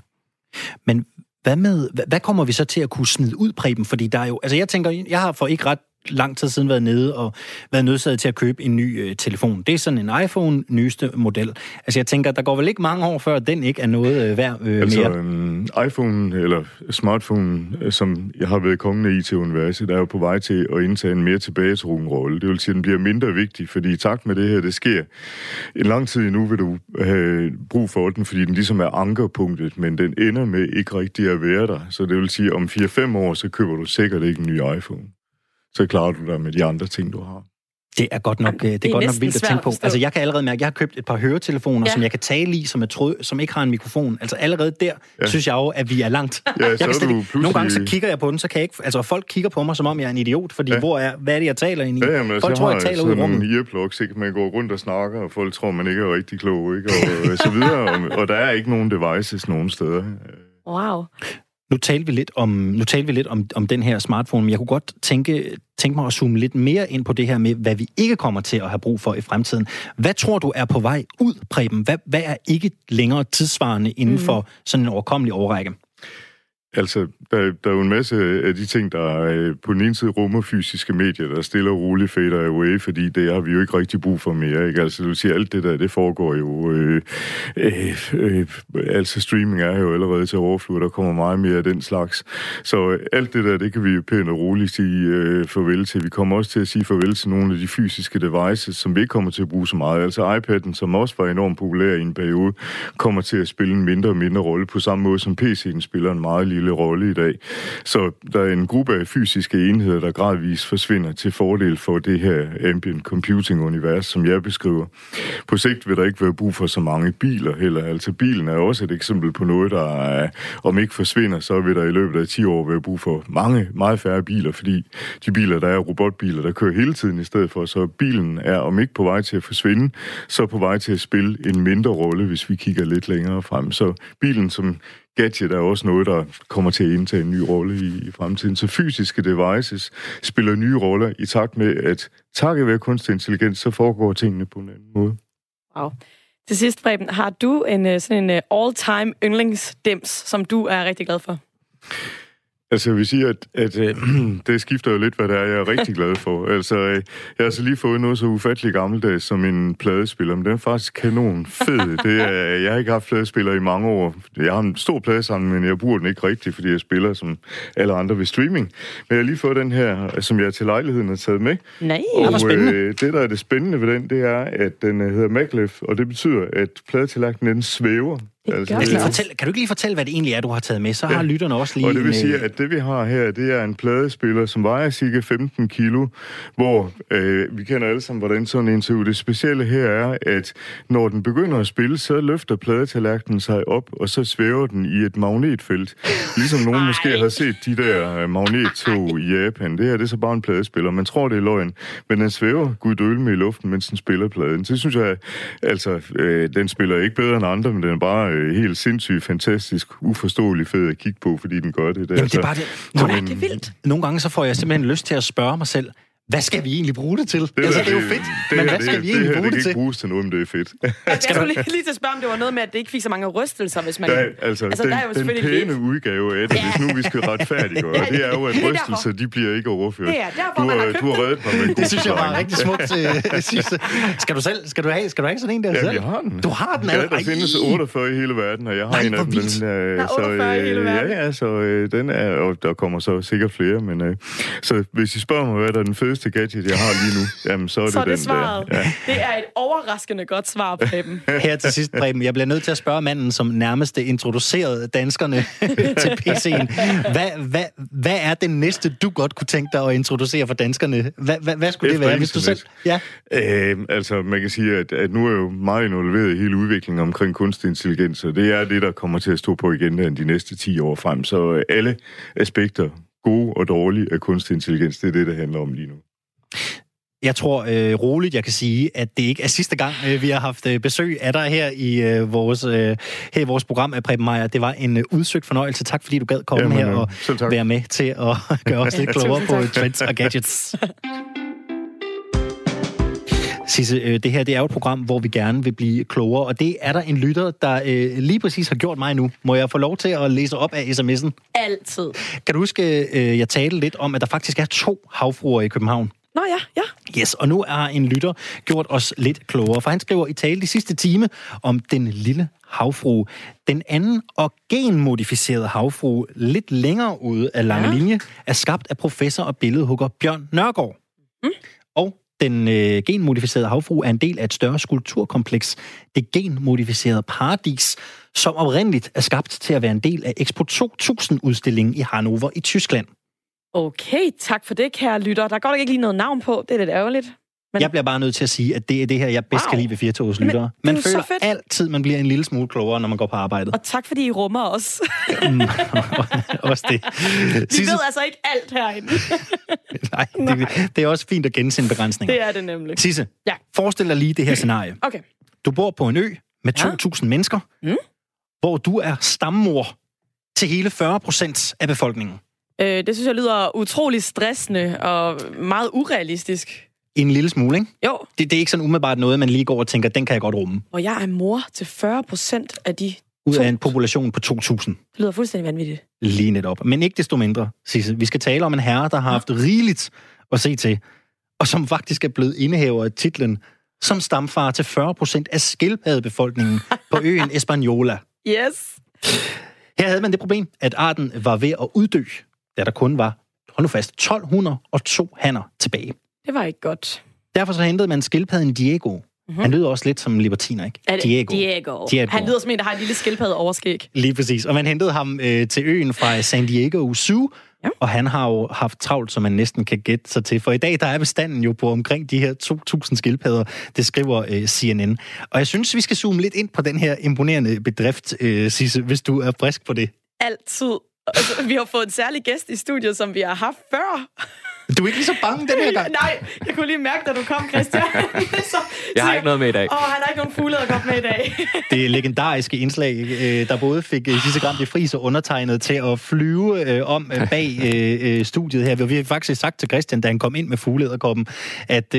Men hvad, med, hvad, hvad kommer vi så til at kunne smide ud, Preben? Fordi der er jo, altså jeg tænker, jeg har for ikke ret lang tid siden været nede og været nødsaget til at købe en ny øh, telefon. Det er sådan en iPhone nyeste model. Altså jeg tænker, der går vel ikke mange år før, den ikke er noget øh, værd øh, Altså, mere. øhm, iPhone eller smartphone, øh, som jeg har været kongen af IT-universet, er jo på vej til at indtage en mere tilbagetrukken rolle. Det vil sige, at den bliver mindre vigtig, fordi i takt med det her, det sker. En lang tid endnu vil du have brug for den, fordi den ligesom er ankerpunktet, men den ender med ikke rigtig at være der. Så det vil sige, at om 4-5 år, så køber du sikkert ikke en ny iPhone. Så klarer du dig med de andre ting, du har. Det er godt nok, det er, det er godt nok vildt at tænke på. Altså, jeg kan allerede mærke, at jeg har købt et par høretelefoner, ja. som jeg kan tale i, som, er tråd, som ikke har en mikrofon. Altså allerede der, ja. synes jeg jo, at vi er langt. Ja, jeg så er du pludselig... Nogle gange så kigger jeg på den, så kan jeg ikke... Altså, folk kigger på mig, som om jeg er en idiot, fordi ja. hvor er, hvad er det, jeg taler ind i? Ja, jamen, folk tror, jeg taler ud i rummet. nogle earplugs, ikke? Man går rundt og snakker, og folk tror, man ikke er rigtig klog, ikke? Og, og så videre. Og, og der er ikke nogen devices nogen steder. Wow. Nu talte vi lidt om, nu talte vi lidt om, om den her smartphone, men jeg kunne godt tænke, tænke mig at zoome lidt mere ind på det her med, hvad vi ikke kommer til at have brug for i fremtiden. Hvad tror du er på vej ud, Preben? Hvad, hvad er ikke længere tidsvarende inden mm. for sådan en overkommelig overrække? Altså, der, der er jo en masse af de ting, der øh, på den ene side rummer fysiske medier, der stiller roligt fader away, fordi det har vi jo ikke rigtig brug for mere. Ikke? Altså, du siger, alt det der, det foregår jo... Øh, øh, øh, altså, streaming er jo allerede til overflod, der kommer meget mere af den slags. Så øh, alt det der, det kan vi jo pænt og roligt sige øh, farvel til. Vi kommer også til at sige farvel til nogle af de fysiske devices, som vi ikke kommer til at bruge så meget. Altså iPad'en, som også var enormt populær i en periode, kommer til at spille en mindre og mindre rolle, på samme måde som PC'en spiller en meget lille rolle i dag. Så der er en gruppe af fysiske enheder, der gradvist forsvinder til fordel for det her ambient computing-univers, som jeg beskriver. På sigt vil der ikke være brug for så mange biler heller. Altså bilen er også et eksempel på noget, der er, om ikke forsvinder, så vil der i løbet af 10 år være brug for mange, meget færre biler, fordi de biler, der er robotbiler, der kører hele tiden i stedet for, så bilen er om ikke på vej til at forsvinde, så på vej til at spille en mindre rolle, hvis vi kigger lidt længere frem. Så bilen som gadget er også noget, der kommer til at indtage en ny rolle i, i fremtiden. Så fysiske devices spiller nye roller i takt med, at takket være kunstig intelligens, så foregår tingene på en anden måde. Wow. Til sidst, Preben, har du en øh, sådan en øh, all-time yndlingsdims, som du er rigtig glad for? Altså, jeg vil sige, at, at at det skifter jo lidt, hvad det er, jeg er rigtig glad for. Altså, øh, jeg har altså lige fået noget så ufatteligt gammeldags som en pladespiller, men den er faktisk kanon fed. Det er, jeg har ikke haft pladespiller i mange år. Jeg har en stor pladesamling, men jeg bruger den ikke rigtigt, fordi jeg spiller som alle andre ved streaming. Men jeg har lige fået den her, som jeg til lejligheden har taget med. Nej, og, det spændende. Øh, det, der er det spændende ved den, det er, at den øh, hedder maglev, og det betyder, at pladetillægten den svæver. Altså, kan, du fortælle, kan du ikke lige fortælle, hvad det egentlig er, du har taget med? Så ja. har lytterne også lige... Og det vil sige, at det vi har her, det er en pladespiller, som vejer cirka 15 kilo, hvor øh, vi kender alle sammen, hvordan sådan en ser ud. Det specielle her er, at når den begynder at spille, så løfter pladetallerkenen sig op, og så svæver den i et magnetfelt. Ligesom nogen Ej. måske har set de der øh, magnettog i Japan. Det her det er så bare en pladespiller. Man tror, det er løgn, men den svæver guddøl med i luften, mens den spiller pladen. Så synes jeg, altså, øh, den spiller ikke bedre end andre, men den er bare øh, helt sindssygt, fantastisk, uforståelig fed at kigge på, fordi den gør det der. Jamen, det er bare det. Nogle, det er vildt. Nogle gange så får jeg simpelthen lyst til at spørge mig selv, hvad skal vi egentlig bruge det til? Det, altså, det er jo fedt, det, men hvad det, skal vi egentlig det, bruge det, det til? Det kan bruges til noget, men det er fedt. jeg skulle lige, lige til at spørge, om det var noget med, at det ikke fik så mange rystelser, hvis man... Der, altså, altså den, der er jo den pæne lidt... udgave af det, hvis nu vi skal retfærdiggøre, ja, det er jo, at rystelser, de bliver ikke overført. Det er derfor, du, man har købt du har reddet mig med en Det synes jeg var rigtig smukt det sidste. Skal du selv, skal du have, skal du have sådan en der ja, selv? jeg har den. Du har den, Ja, der findes 48 i hele verden, og jeg har en af dem. Der er 48 i hele verden. Ja, ja, så den er, og der kommer så sikkert flere, men så hvis I spørger mig, hvad der er den fedeste gadget, jeg har lige nu, jamen så er det, så er det den svaret. der. Ja. Det er et overraskende godt svar, Preben. Her til sidst, Preben, jeg bliver nødt til at spørge manden, som nærmest introducerede danskerne til PC'en. Hvad, hvad, hvad er det næste, du godt kunne tænke dig at introducere for danskerne? Hvad, hvad, hvad skulle Efter det være, hvis du selv... Ja. Øh, altså, man kan sige, at, at nu er jeg jo meget involveret i hele udviklingen omkring kunstig intelligens, og det er det, der kommer til at stå på igen de næste 10 år frem. Så alle aspekter, gode og dårlige, af kunstig intelligens, det er det, det handler om lige nu. Jeg tror øh, roligt, jeg kan sige, at det ikke er sidste gang, øh, vi har haft øh, besøg af dig her i øh, vores øh, her i vores program af Preben Meier. Det var en øh, udsøgt fornøjelse. Tak fordi du gad komme Jamen, her øh, og være med til at gøre os lidt klogere på trends og gadgets. Sisse, øh, det her det er jo et program, hvor vi gerne vil blive klogere, og det er der en lytter, der øh, lige præcis har gjort mig nu. Må jeg få lov til at læse op af sms'en? Altid. Kan du huske, øh, jeg talte lidt om, at der faktisk er to havfruer i København? Nå ja, ja. Yes, og nu er en lytter gjort os lidt klogere, for han skriver i tale de sidste time om den lille havfrue. Den anden og genmodificerede havfrue, lidt længere ude af lange ja. linje, er skabt af professor og billedhugger Bjørn Nørgaard. Mm. Og den øh, genmodificerede havfrue er en del af et større skulpturkompleks, det genmodificerede paradis, som oprindeligt er skabt til at være en del af Expo 2000-udstillingen i Hannover i Tyskland. Okay, tak for det, kære lytter. Der går ikke lige noget navn på. Det er lidt ærgerligt. Men... Jeg bliver bare nødt til at sige, at det er det her, jeg bedst wow. kan lide ved Firtogs lyttere. Man føler altid, man bliver en lille smule klogere, når man går på arbejdet. Og tak, fordi I rummer os. Mm, også det. Vi Sisse... ved altså ikke alt herinde. Nej, det, det er også fint at kende sine begrænsninger. Det er det nemlig. Sisse, ja. forestil dig lige det her scenarie. Okay. Du bor på en ø med 2.000 ja. mennesker, mm. hvor du er stammor til hele 40 procent af befolkningen. Øh, det synes jeg lyder utrolig stressende og meget urealistisk. En lille smule, ikke? Jo. Det, det er ikke sådan umiddelbart noget, man lige går og tænker, den kan jeg godt rumme. Og jeg er mor til 40 procent af de Ud af en population på 2.000. Det lyder fuldstændig vanvittigt. Lige netop. Men ikke desto mindre, Sisse. Vi skal tale om en herre, der har haft rigeligt at se til, og som faktisk er blevet indehaver af titlen som stamfar til 40 procent af skildpaddebefolkningen på øen Espanola. Yes. Her havde man det problem, at arten var ved at uddø, da der kun var, hold nu fast, 1202 hanner tilbage. Det var ikke godt. Derfor så hentede man skildpadden Diego. Mm-hmm. Han lyder også lidt som libertiner, ikke? Er det Diego. Diego. Diego. Han lyder som en, der har en lille skildpadde overskæg. Lige præcis. Og man hentede ham øh, til øen fra San Diego Zoo, Ja. Og han har jo haft travlt, som man næsten kan gætte sig til. For i dag der er bestanden jo på omkring de her 2.000 skildpadder, det skriver øh, CNN. Og jeg synes, vi skal zoome lidt ind på den her imponerende bedrift, øh, Sisse, hvis du er frisk på det. Altid. Altså, vi har fået en særlig gæst i studiet, som vi har haft før. Du er ikke lige så bange den her gang? Nej, jeg kunne lige mærke, da du kom, Christian. så, jeg har ikke noget med i dag. Åh, han har ikke nogen fugle, der med i dag. det er legendariske indslag, øh, der både fik Sisse øh, Gram de Fris og undertegnet til at flyve øh, om bag studiet her. Vi har faktisk sagt til Christian, da han kom ind med fuglederkoppen, at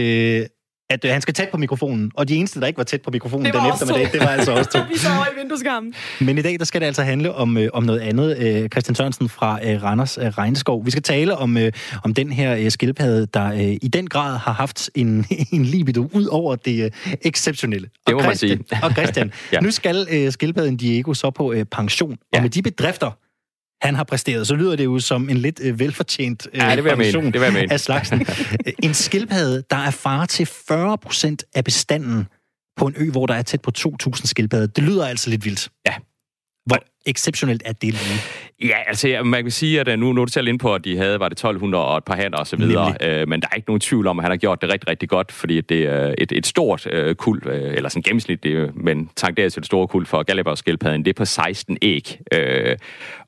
at øh, han skal tæt på mikrofonen. Og de eneste, der ikke var tæt på mikrofonen den eftermiddag, det var altså også to. Vi så over i vindueskammen. Men i dag, der skal det altså handle om, øh, om noget andet. Øh, Christian Sørensen fra øh, Randers øh, Regnskov. Vi skal tale om, øh, om den her øh, skildpadde, der øh, i den grad har haft en, en libido ud over det øh, exceptionelle. Det må man sige. og Christian, ja. nu skal øh, skildpadden Diego så på øh, pension. Ja. Og med de bedrifter, han har præsteret, så lyder det jo som en lidt øh, velfortjent øh, ja, det vil pension det vil jeg af slagsen. en skildpadde, der er far til 40 procent af bestanden på en ø, hvor der er tæt på 2.000 skildpadder. Det lyder altså lidt vildt. Ja. Hvor exceptionelt er det lige? Ja, altså man kan sige, at øh, nu, nu er du selv ind på, at de havde, var det 1200 og et par så videre, øh, men der er ikke nogen tvivl om, at han har gjort det rigtig, rigtig godt, fordi det er et, et stort øh, kul, øh, eller sådan gennemsnitligt, men tankerer til det store kul for Galapagos skildpadden, det er på 16 æg. Øh,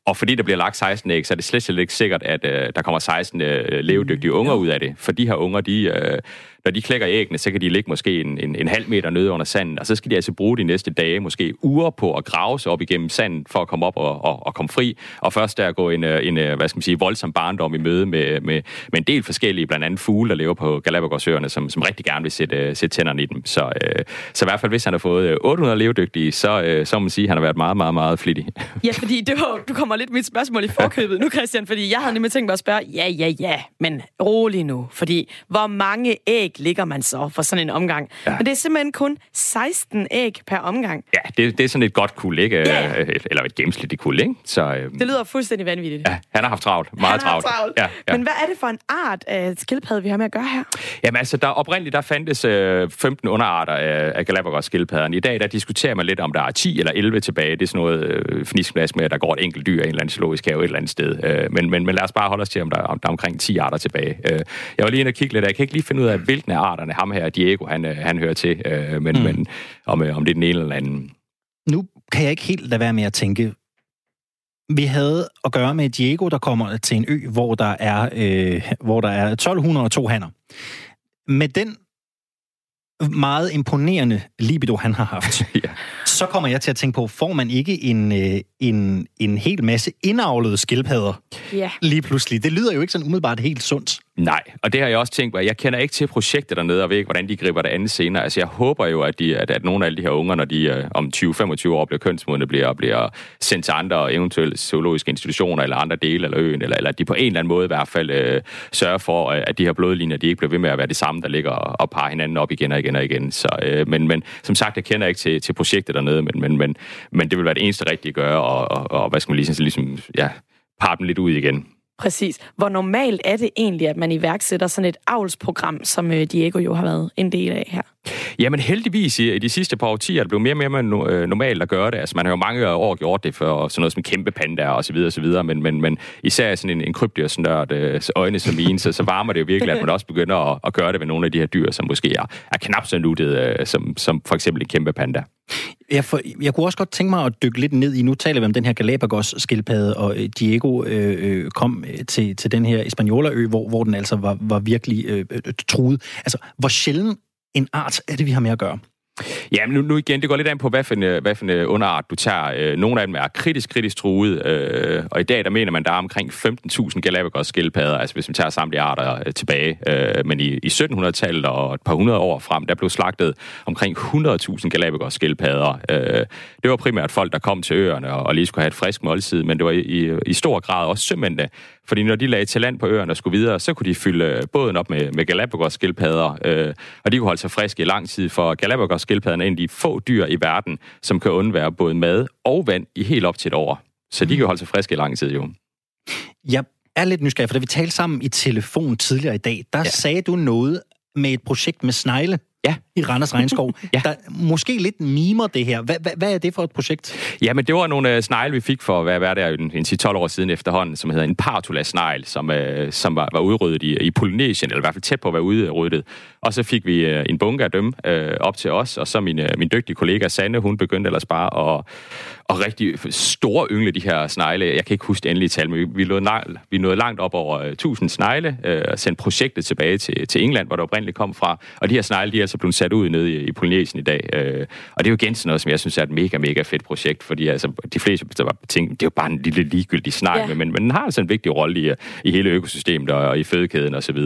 og fordi der bliver lagt 16 æg, så er det slet, slet ikke sikkert, at øh, der kommer 16 øh, levedygtige unger ud af det. For de her unger, de, øh, når de klækker æggene, så kan de ligge måske en, en, en halv meter nede under sanden, og så skal de altså bruge de næste dage, måske uger på at grave sig op igennem sanden, for at komme op og, og, og komme fri. Og først der gå en, øh, en, øh, hvad skal man sige, voldsom barndom i møde med, med, med en del forskellige, blandt andet fugle, der lever på Galapagosøerne, som, som rigtig gerne vil sætte, sætte tænderne i dem. Så, øh, så i hvert fald, hvis han har fået 800 levedygtige, så, øh, så må man sige, at han har været meget, meget, meget flittig. Ja, fordi det var, du kommer lidt mit spørgsmål i forkøbet nu, Christian, fordi jeg havde nemlig tænkt mig at spørge, ja, ja, ja, men rolig nu, fordi hvor mange æg ligger man så for sådan en omgang? Ja. Men det er simpelthen kun 16 æg per omgang. Ja, det, det er sådan et godt kul, ikke? Ja. Eller et gennemsnitligt kul, ikke? Så, øh, det lyder fuldstændig vanvittigt. Ja, han har haft travlt. Meget travlt. travlt. Ja, ja. Men hvad er det for en art af skildpadde, vi har med at gøre her? Jamen altså, der oprindeligt der fandtes øh, 15 underarter af, af Galapagos skildpadderne. I dag der diskuterer man lidt, om der er 10 eller 11 tilbage. Det er sådan noget øh, fniskplads med, at der går et enkelt dyr i en eller anden zoologisk have et eller andet sted. Øh, men, men, men lad os bare holde os til, om der, om der er omkring 10 arter tilbage. Øh, jeg var lige inde og kigge lidt, jeg kan ikke lige finde ud af, hvilken af arterne ham her, Diego, han, øh, han hører til. Øh, men, mm. men om, øh, om det er den ene eller anden. Nu kan jeg ikke helt lade være med at tænke, vi havde at gøre med Diego, der kommer til en ø, hvor der er, øh, hvor der er 1202 hanner. Med den meget imponerende libido, han har haft, ja. så kommer jeg til at tænke på, får man ikke en, øh, en, en hel masse indavlede skildpadder ja. lige pludselig? Det lyder jo ikke sådan umiddelbart helt sundt. Nej, og det har jeg også tænkt på. Jeg kender ikke til projektet dernede, og ved ikke, hvordan de griber det andet senere. Altså, jeg håber jo, at, de, at, at nogle af alle de her unger, når de øh, om 20-25 år bliver kønsmodne, bliver, bliver sendt til andre eventuelle zoologiske institutioner eller andre dele af øen, eller, eller at de på en eller anden måde i hvert fald øh, sørger for, øh, at de her blodlinjer, de ikke bliver ved med at være det samme, der ligger og, og parer hinanden op igen og igen og igen. Så, øh, men, men som sagt, jeg kender ikke til, til projektet dernede, men, men, men, men det vil være det eneste rigtige at gøre, og, og, og hvad skal man lige, ligesom, ja, parre dem lidt ud igen. Præcis. Hvor normalt er det egentlig, at man iværksætter sådan et avlsprogram, som øh, Diego jo har været en del af her? Jamen heldigvis i, de sidste par årtier er det blevet mere og mere øh, normalt at gøre det. Altså man har jo mange år gjort det for sådan noget som kæmpe pandaer og så videre og så videre, men, men, men især sådan en, en krybdyrsnørd øh, øjne som mine, så, så varmer det jo virkelig, at man også begynder at, at gøre det ved nogle af de her dyr, som måske er, er knap så nuttet, som, som for eksempel en kæmpe panda. Jeg, for, jeg kunne også godt tænke mig at dykke lidt ned i, nu taler vi om den her Galapagos-skildpadde, og øh, Diego øh, øh kom øh, til, til den her Hispaniola-ø, hvor, hvor den altså var, var virkelig øh, truet. Altså, hvor sjældent en art er det, vi har med at gøre? Ja, men nu, nu igen, det går lidt an på, hvad for en, øh, hvad for en øh, underart du tager. Øh, nogle af dem er kritisk, kritisk truet, øh, og i dag der mener man, der er omkring 15.000 Galapagos-skildpadder, altså hvis man tager samtlige arter øh, tilbage. Øh, men i, i 1700-tallet og et par hundrede år frem, der blev slagtet omkring 100.000 Galapagos-skildpadder. Øh, det var primært folk, der kom til øerne og, og lige skulle have et frisk måltid, men det var i, i, i stor grad også sømændene, fordi når de lagde til land på øerne og skulle videre, så kunne de fylde båden op med, med Galapagos-skildpadder, øh, og de kunne holde sig friske i lang tid, for Galapagos er en af de få dyr i verden, som kan undvære både mad og vand i helt op til et år. Så de kan holde sig friske i lang tid, jo. Jeg er lidt nysgerrig, for da vi talte sammen i telefon tidligere i dag, der ja. sagde du noget med et projekt med snegle ja. I Randers Regnskov, ja. der måske lidt mimer det her. Hvad, hvad, hvad er det for et projekt? Ja, men det var nogle uh, snegle, vi fik for, hvad, hvad er det, en, en 10-12 år siden efterhånden, som hedder en partula-snegl, som, uh, som var, var udryddet i, i Polynesien, eller i hvert fald tæt på at være udryddet. Og så fik vi uh, en bunke af dem uh, op til os, og så min, uh, min dygtige kollega Sanne, hun begyndte ellers bare at, at rigtig store yngle de her snegle. Jeg kan ikke huske det endelige tal, men vi, vi, nåede, langt, vi nåede langt op over uh, 1000 snegle, uh, og sendte projektet tilbage til, til England, hvor det oprindeligt kom fra. Og de her snegle, de er altså blevet sat ud nede i, i Polynesien i dag. Øh, og det er jo igen sådan noget, som jeg synes er et mega, mega fedt projekt, fordi altså, de fleste ting, det er jo bare en lille ligegyldig snak, ja. men, men den har altså en vigtig rolle i, i hele økosystemet og, og i fødekæden osv.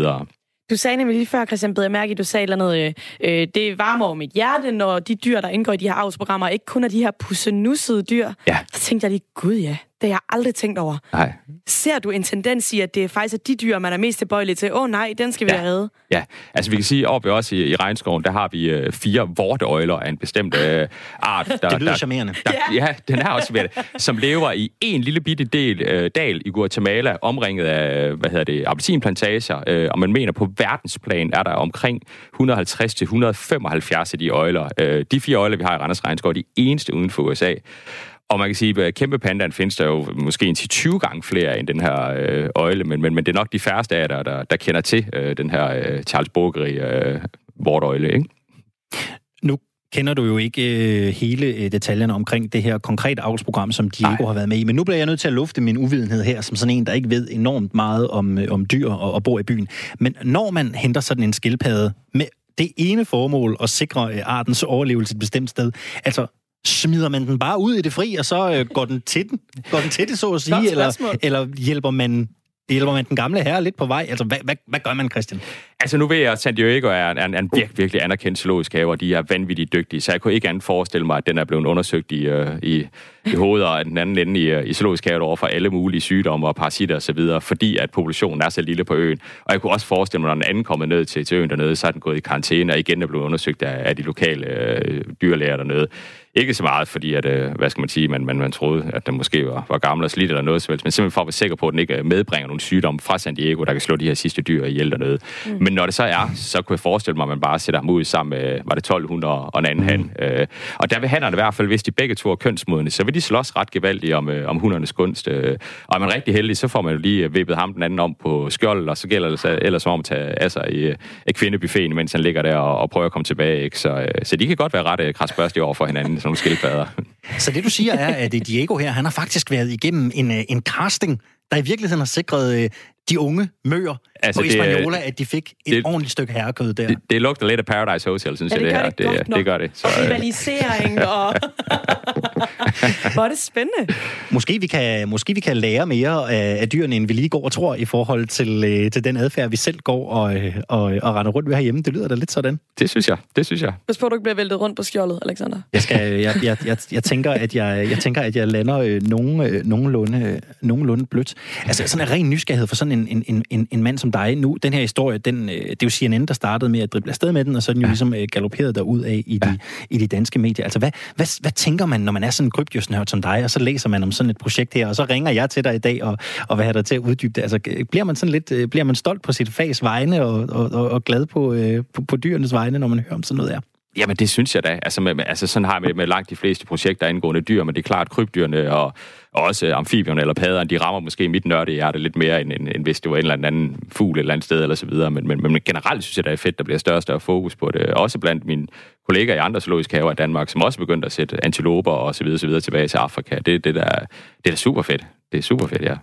Du sagde nemlig lige før, Christian, bed jeg mærke du sagde noget, øh, det varmer over mit hjerte, når de dyr, der indgår i de her avlsprogrammer, ikke kun er de her pussenussede dyr. Ja. Tænkte jeg lige, gud ja, det har jeg aldrig tænkt over. Nej. Ser du en tendens i, at det er faktisk er de dyr, man er mest tilbøjelig til? Åh oh, nej, den skal vi ja. have reddet. Ja, altså vi kan sige, oppe også i, i regnskoven, der har vi øh, fire vorteøjler af en bestemt øh, art. Der, det lyder der, charmerende. Der, ja. ja, den er også ved som lever i en lille bitte del, øh, dal i Guatemala, omringet af, hvad hedder det, appelsinplantager, øh, og man mener på verdensplan er der omkring 150-175 af de øjler. Øh, de fire øjler, vi har i Randers Regnskov, er de eneste uden for USA. Og man kan sige, at kæmpe pandaen findes der jo måske en til 20 gange flere end den her øh, øjle, men, men, men det er nok de færreste af der, der, der kender til øh, den her øh, Charles Borgeri øh, vortøjle, ikke? Nu kender du jo ikke øh, hele øh, detaljerne omkring det her konkrete avlsprogram, som Diego Nej. har været med i. Men nu bliver jeg nødt til at lufte min uvidenhed her, som sådan en, der ikke ved enormt meget om, øh, om dyr og, og bor i byen. Men når man henter sådan en skildpadde med det ene formål at sikre øh, artens overlevelse et bestemt sted, altså smider man den bare ud i det fri, og så øh, går den til den? Går den til det, så at sige? Eller, eller hjælper man hjælper man den gamle herre lidt på vej? Altså, hvad, hvad, hvad gør man, Christian? Altså, nu ved jeg, at San Diego er en, en virkelig, virkelig anerkendt zoologisk have, og de er vanvittigt dygtige, så jeg kunne ikke andet forestille mig, at den er blevet undersøgt i, uh, i, i hovedet og den anden ende i, uh, i zoologisk have over for alle mulige sygdomme og parasitter osv., fordi at populationen er så lille på øen. Og jeg kunne også forestille mig, når den anden kommer ned til, til øen dernede, så er den gået i karantæne, og igen er blevet undersøgt af, af de lokale uh, dyrlæger dernede. Ikke så meget, fordi at, øh, hvad skal man sige, man, man, man troede, at den måske var, var gammel og slidt eller noget, men simpelthen for at være sikker på, at den ikke medbringer nogle sygdomme fra San Diego, der kan slå de her sidste dyr ihjel dernede. Mm. Men når det så er, så kunne jeg forestille mig, at man bare sætter ham ud sammen med, var det 1200 og en anden mm. han. Øh, og der vil hannerne i hvert fald, hvis de begge to er kønsmodne, så vil de slås ret gevaldigt om, øh, om hundernes gunst. Øh. Og er man rigtig heldig, så får man jo lige vippet ham den anden om på skjold, og så gælder det så, ellers om at tage af sig i, i kvindebuffeten, mens han ligger der og, og prøver at komme tilbage. Ikke? Så, øh, så de kan godt være ret øh, krasbørstige over for hinanden, sådan nogle skildpadder. Så det du siger er, at Diego her, han har faktisk været igennem en, øh, en casting, der i virkeligheden har sikret øh, de unge møer altså, på Hispaniola, at de fik et det, ordentligt stykke herrekød der. Det, det lugter lidt af Paradise Hotel, synes ja, det jeg, det, det her. Det, det gør det. Så, og rivalisering og... Hvor er det spændende. Måske vi, kan, måske vi kan lære mere af, af dyrene, end vi lige går og tror, i forhold til, øh, til den adfærd, vi selv går og, øh, og, og render rundt ved herhjemme. Det lyder da lidt sådan. Det synes jeg. Det synes jeg. Pas på, at du ikke bliver væltet rundt på skjoldet, Alexander. Jeg, skal, jeg, jeg, jeg, jeg, tænker, at jeg, jeg tænker, at jeg lander øh, nogen, øh, nogenlunde, øh, nogenlunde blødt. Altså sådan en ren nysgerrighed for sådan en, en, en, en mand som dig. Nu, den her historie, den, øh, det er jo CNN, der startede med at drible afsted med den, og så er den jo ja. ligesom øh, galopperet derud af i de, ja. i de danske medier. Altså, hvad, hvad, hvad tænker man, når man er sådan en krybdyrsnørd som dig, og så læser man om sådan et projekt her, og så ringer jeg til dig i dag og, og vil have dig til at uddybe det. Altså, bliver man sådan lidt, øh, bliver man stolt på sit fags vegne og, og, og, og glad på, på, på dyrenes vegne, når man hører om sådan noget her? Jamen, det synes jeg da. Altså, med, altså sådan har jeg med, med langt de fleste projekter angående dyr, men det er klart, krybdyrene og, og også amfibierne eller padderne, de rammer måske mit nørde hjerte lidt mere, end, end, end hvis det var en eller anden fugl et eller andet sted eller så videre. Men, men, men generelt synes jeg, det er fedt, der bliver større og større fokus på det. Også blandt mine kollegaer i andre zoologiske haver i Danmark, som også begyndte at sætte antiloper og så videre, så videre tilbage til Afrika. Det, det, der, det er da super fedt. Det er super fedt, ja.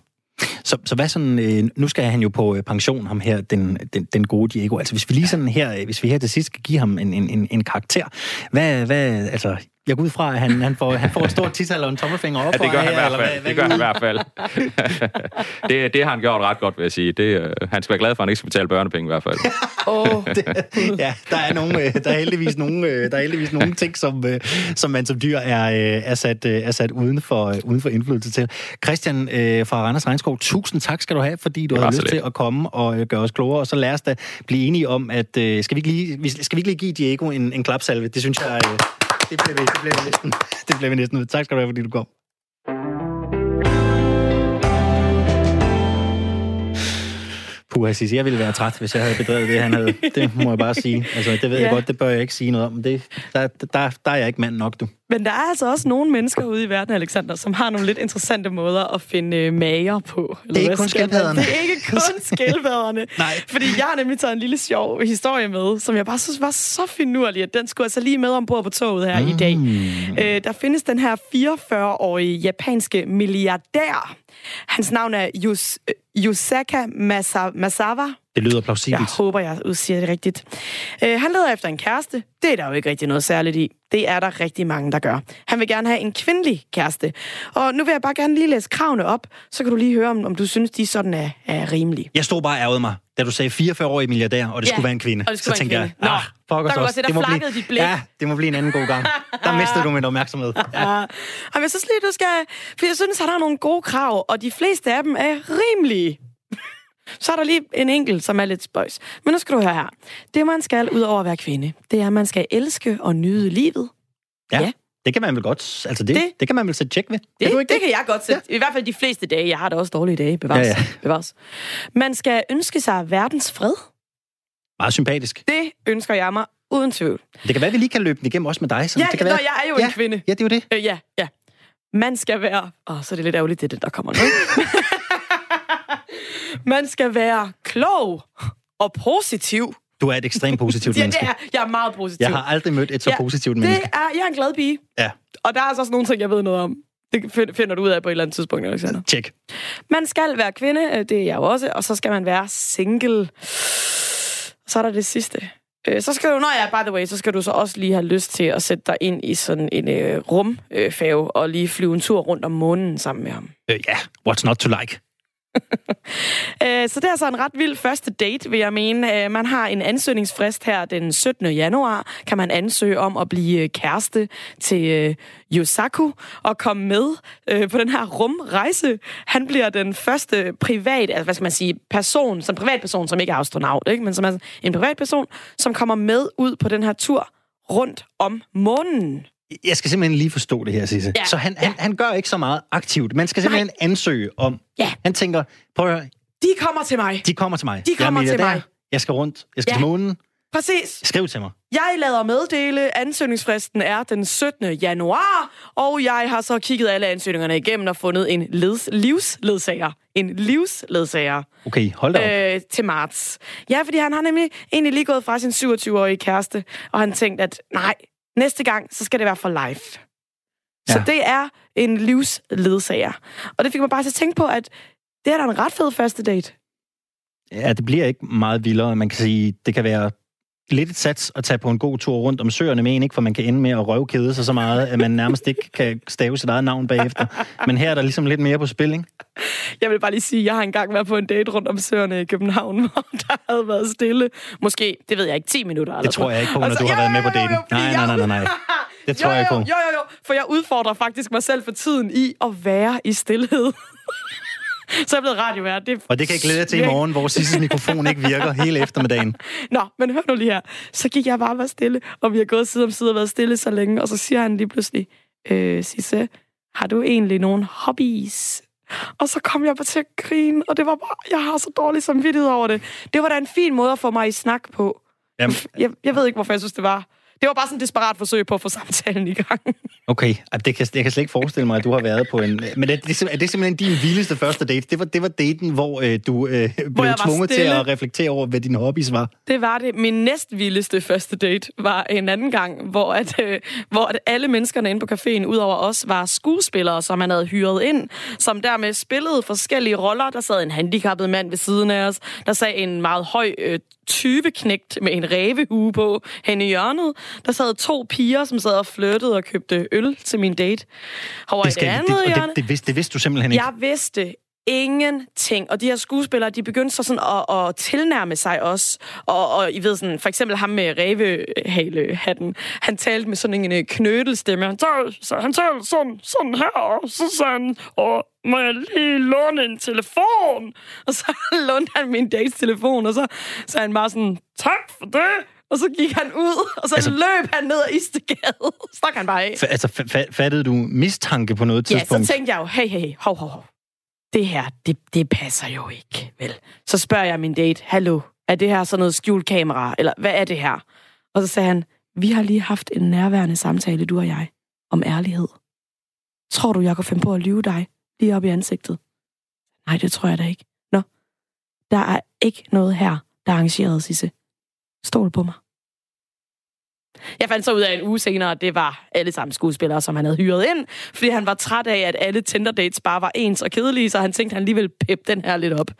Så, så hvad sådan, øh, nu skal han jo på øh, pension, ham her, den, den, den gode Diego. Altså hvis vi lige sådan her, øh, hvis vi her til sidst skal give ham en, en, en karakter, hvad, hvad, altså jeg går ud fra, at han, han, får, han får et stort tital og en tommelfinger op. Ja, det gør han i hvert fald. Hvad, det gør han i hvert fald. det, det har han gjort ret godt, vil jeg sige. Det, uh, han skal være glad for, at han ikke skal betale børnepenge i hvert fald. oh. det, ja, der er, nogle, øh, der er heldigvis nogle, øh, der er heldigvis nogle ting, som, som man som dyr er, er, sat, er sat uden for, uden for indflydelse til. Christian fra Randers Regnskov, tusind tak skal du have, fordi du har lyst til at komme og gøre os klogere, og så lad os da blive enige om, at skal vi ikke lige, skal vi ikke lige give Diego en, en klapsalve? Det synes jeg det bliver vi, det vi næsten. Det bliver vi næsten. Tak skal du have, fordi du kom. Puh, Sissi, jeg ville være træt, hvis jeg havde bedrevet det, han havde. Det må jeg bare sige. Altså, det ved ja. jeg godt, det bør jeg ikke sige noget om. Det, der, der, der er jeg ikke mand nok, du. Men der er altså også nogle mennesker ude i verden, Alexander, som har nogle lidt interessante måder at finde øh, mager på. Eller det er ikke kun skildpadderne. Det er ikke kun skildpadderne. Nej. Fordi jeg har nemlig taget en lille sjov historie med, som jeg bare synes var så finurlig, at den skulle altså lige med ombord på toget her mm. i dag. Øh, der findes den her 44-årige japanske milliardær. Hans navn er Yus, Yusaka Masa, Masawa. Det lyder plausibelt. Jeg håber, jeg udsiger det rigtigt. Øh, han leder efter en kæreste. Det er der jo ikke rigtig noget særligt i. Det er der rigtig mange, der gør. Han vil gerne have en kvindelig kæreste. Og nu vil jeg bare gerne lige læse kravene op, så kan du lige høre, om, om du synes, de sådan er, er rimelige. Jeg stod bare ærget mig, da du sagde 44-årig milliardær, og det ja, skulle være en kvinde. Og det så tænkte jeg, ah, fuck os også. Det må blive, dit blik. Ja, det må blive en anden god gang. Der mistede du min opmærksomhed. Ja. ja. Og jeg synes lige, du skal... For jeg synes, han har nogle gode krav, og de fleste af dem er rimelige. Så er der lige en enkelt, som er lidt spøjs. Men nu skal du høre her. Det, man skal ud over at være kvinde, det er, at man skal elske og nyde livet. Ja. ja. Det kan man vel godt, altså det, det, det kan man vel sætte tjek ved. Det, kan, ikke det? det kan jeg godt sætte. Ja. I hvert fald de fleste dage. Jeg har da også dårlige dage, bevares. Ja, ja. bevares. Man skal ønske sig verdens fred. Meget sympatisk. Det ønsker jeg mig uden tvivl. Det kan være, at vi lige kan løbe den igennem også med dig. Så ja, det kan nå, være... jeg er jo ja, en kvinde. Ja, det er jo det. Øh, ja, ja. Man skal være... Åh, oh, så er det lidt ærgerligt, det er det, der kommer nu. Man skal være klog og positiv. Du er et ekstremt positivt menneske. ja, det er. Jeg er meget positiv. Jeg har aldrig mødt et så ja, positivt menneske. Det er, jeg er en glad pige. Ja. Og der er altså også nogle ting, jeg ved noget om. Det finder du ud af på et eller andet tidspunkt, Alexander. Tjek. Man skal være kvinde, øh, det er jeg jo også, og så skal man være single. Så er der det sidste. Øh, så skal du, når jeg by the way, så skal du så også lige have lyst til at sætte dig ind i sådan en uh, rumfave uh, og lige flyve en tur rundt om månen sammen med ham. Ja, uh, yeah. what's not to like? Øh, så det er altså en ret vild første date, vil jeg mene. Øh, man har en ansøgningsfrist her den 17. januar. Kan man ansøge om at blive øh, kæreste til Yosaku og komme med på den her rumrejse. Han bliver den første privat, altså hvad skal man sige, person, som privatperson, som ikke er astronaut, ikke? men som er en privatperson, som kommer med ud på den her tur rundt om månen. Jeg skal simpelthen lige forstå det her, Sisse. Ja. Så han, ja. han, han gør ikke så meget aktivt. Man skal simpelthen Nej. ansøge om... Ja. Han tænker, prøv at høre. De kommer til mig. De kommer til mig. De kommer til mig. Jeg skal rundt. Jeg skal ja. til månen. Præcis. Skriv til mig. Jeg lader meddele, ansøgningsfristen er den 17. januar, og jeg har så kigget alle ansøgningerne igennem og fundet en leds, livsledsager. En livsledsager. Okay, hold da op. Øh, til marts. Ja, fordi han har nemlig egentlig lige gået fra sin 27-årige kæreste, og han tænkte, at nej, Næste gang, så skal det være for live. Ja. Så det er en livsledsager. Og det fik mig bare til at tænke på, at det er da en ret fed første date. Ja, det bliver ikke meget vildere. Man kan sige, det kan være lidt et sats at tage på en god tur rundt om søerne med en, ikke? for man kan ende med at røvkede sig så meget, at man nærmest ikke kan stave sit eget navn bagefter. Men her er der ligesom lidt mere på spil, ikke? Jeg vil bare lige sige, at jeg har engang været på en date rundt om søerne i København, hvor der havde været stille. Måske, det ved jeg ikke, 10 minutter. Det tror jeg ikke på, når altså, du har jo, været med på daten. Nej, nej, nej, nej, nej. Det tror jo, jeg ikke på. Jo, jo, jo, for jeg udfordrer faktisk mig selv for tiden i at være i stillhed. så er jeg blevet radiovært. Det og det kan jeg glæde til i morgen, hvor sidste mikrofon ikke virker hele eftermiddagen. Nå, men hør nu lige her. Så gik jeg bare og var stille, og vi har gået side om side og været stille så længe, og så siger han lige pludselig, øh, Sisse, har du egentlig nogle hobbies? Og så kom jeg bare til at grine, og det var bare, jeg har så dårlig samvittighed over det. Det var da en fin måde at få mig i snak på. Jamen. Jeg, jeg ved ikke, hvorfor jeg synes, det var. Det var bare sådan et desperat forsøg på at få samtalen i gang. Okay, det kan, jeg kan slet ikke forestille mig, at du har været på en... Men er det, er det simpelthen din vildeste første date? Det var, det var daten, hvor øh, du øh, blev tvunget til at reflektere over, hvad dine hobbies var? Det var det. Min næst vildeste første date var en anden gang, hvor, at, øh, hvor at alle menneskerne inde på caféen, udover os, var skuespillere, som man havde hyret ind, som dermed spillede forskellige roller. Der sad en handicappet mand ved siden af os. Der sad en meget høj øh, 20-knægt med en rævehue på hen i hjørnet. Der sad to piger, som sad og flyttede og købte øl til min date. Hvor det, skal, det, andet det, det, det, vidste, det vidste du simpelthen ikke? Jeg vidste ingenting. Og de her skuespillere, de begyndte så sådan at, at tilnærme sig os. Og, og I ved sådan, for eksempel ham med rævehale-hatten, han talte med sådan en øh, knødelstemme. Han talte, så, han talte sådan, sådan her, og så sagde han, og må jeg lige låne en telefon? Og så lånte han min dates telefon, og så sagde han bare sådan, tak for det. Og så gik han ud, og så altså, løb han ned ad Istegade. Stak han bare af. F- altså, f- fattede du mistanke på noget tidspunkt? Ja, så tænkte jeg jo, hey, hey, hov, hov, hov det her, det, det passer jo ikke, vel? Så spørger jeg min date, hallo, er det her sådan noget skjult kamera, eller hvad er det her? Og så sagde han, vi har lige haft en nærværende samtale, du og jeg, om ærlighed. Tror du, jeg kan finde på at lyve dig lige op i ansigtet? Nej, det tror jeg da ikke. Nå, der er ikke noget her, der er arrangeret, Sisse. Stol på mig. Jeg fandt så ud af en uge senere, at det var alle sammen skuespillere, som han havde hyret ind, fordi han var træt af, at alle Tinder-dates bare var ens og kedelige, så han tænkte, at han lige ville peppe den her lidt op.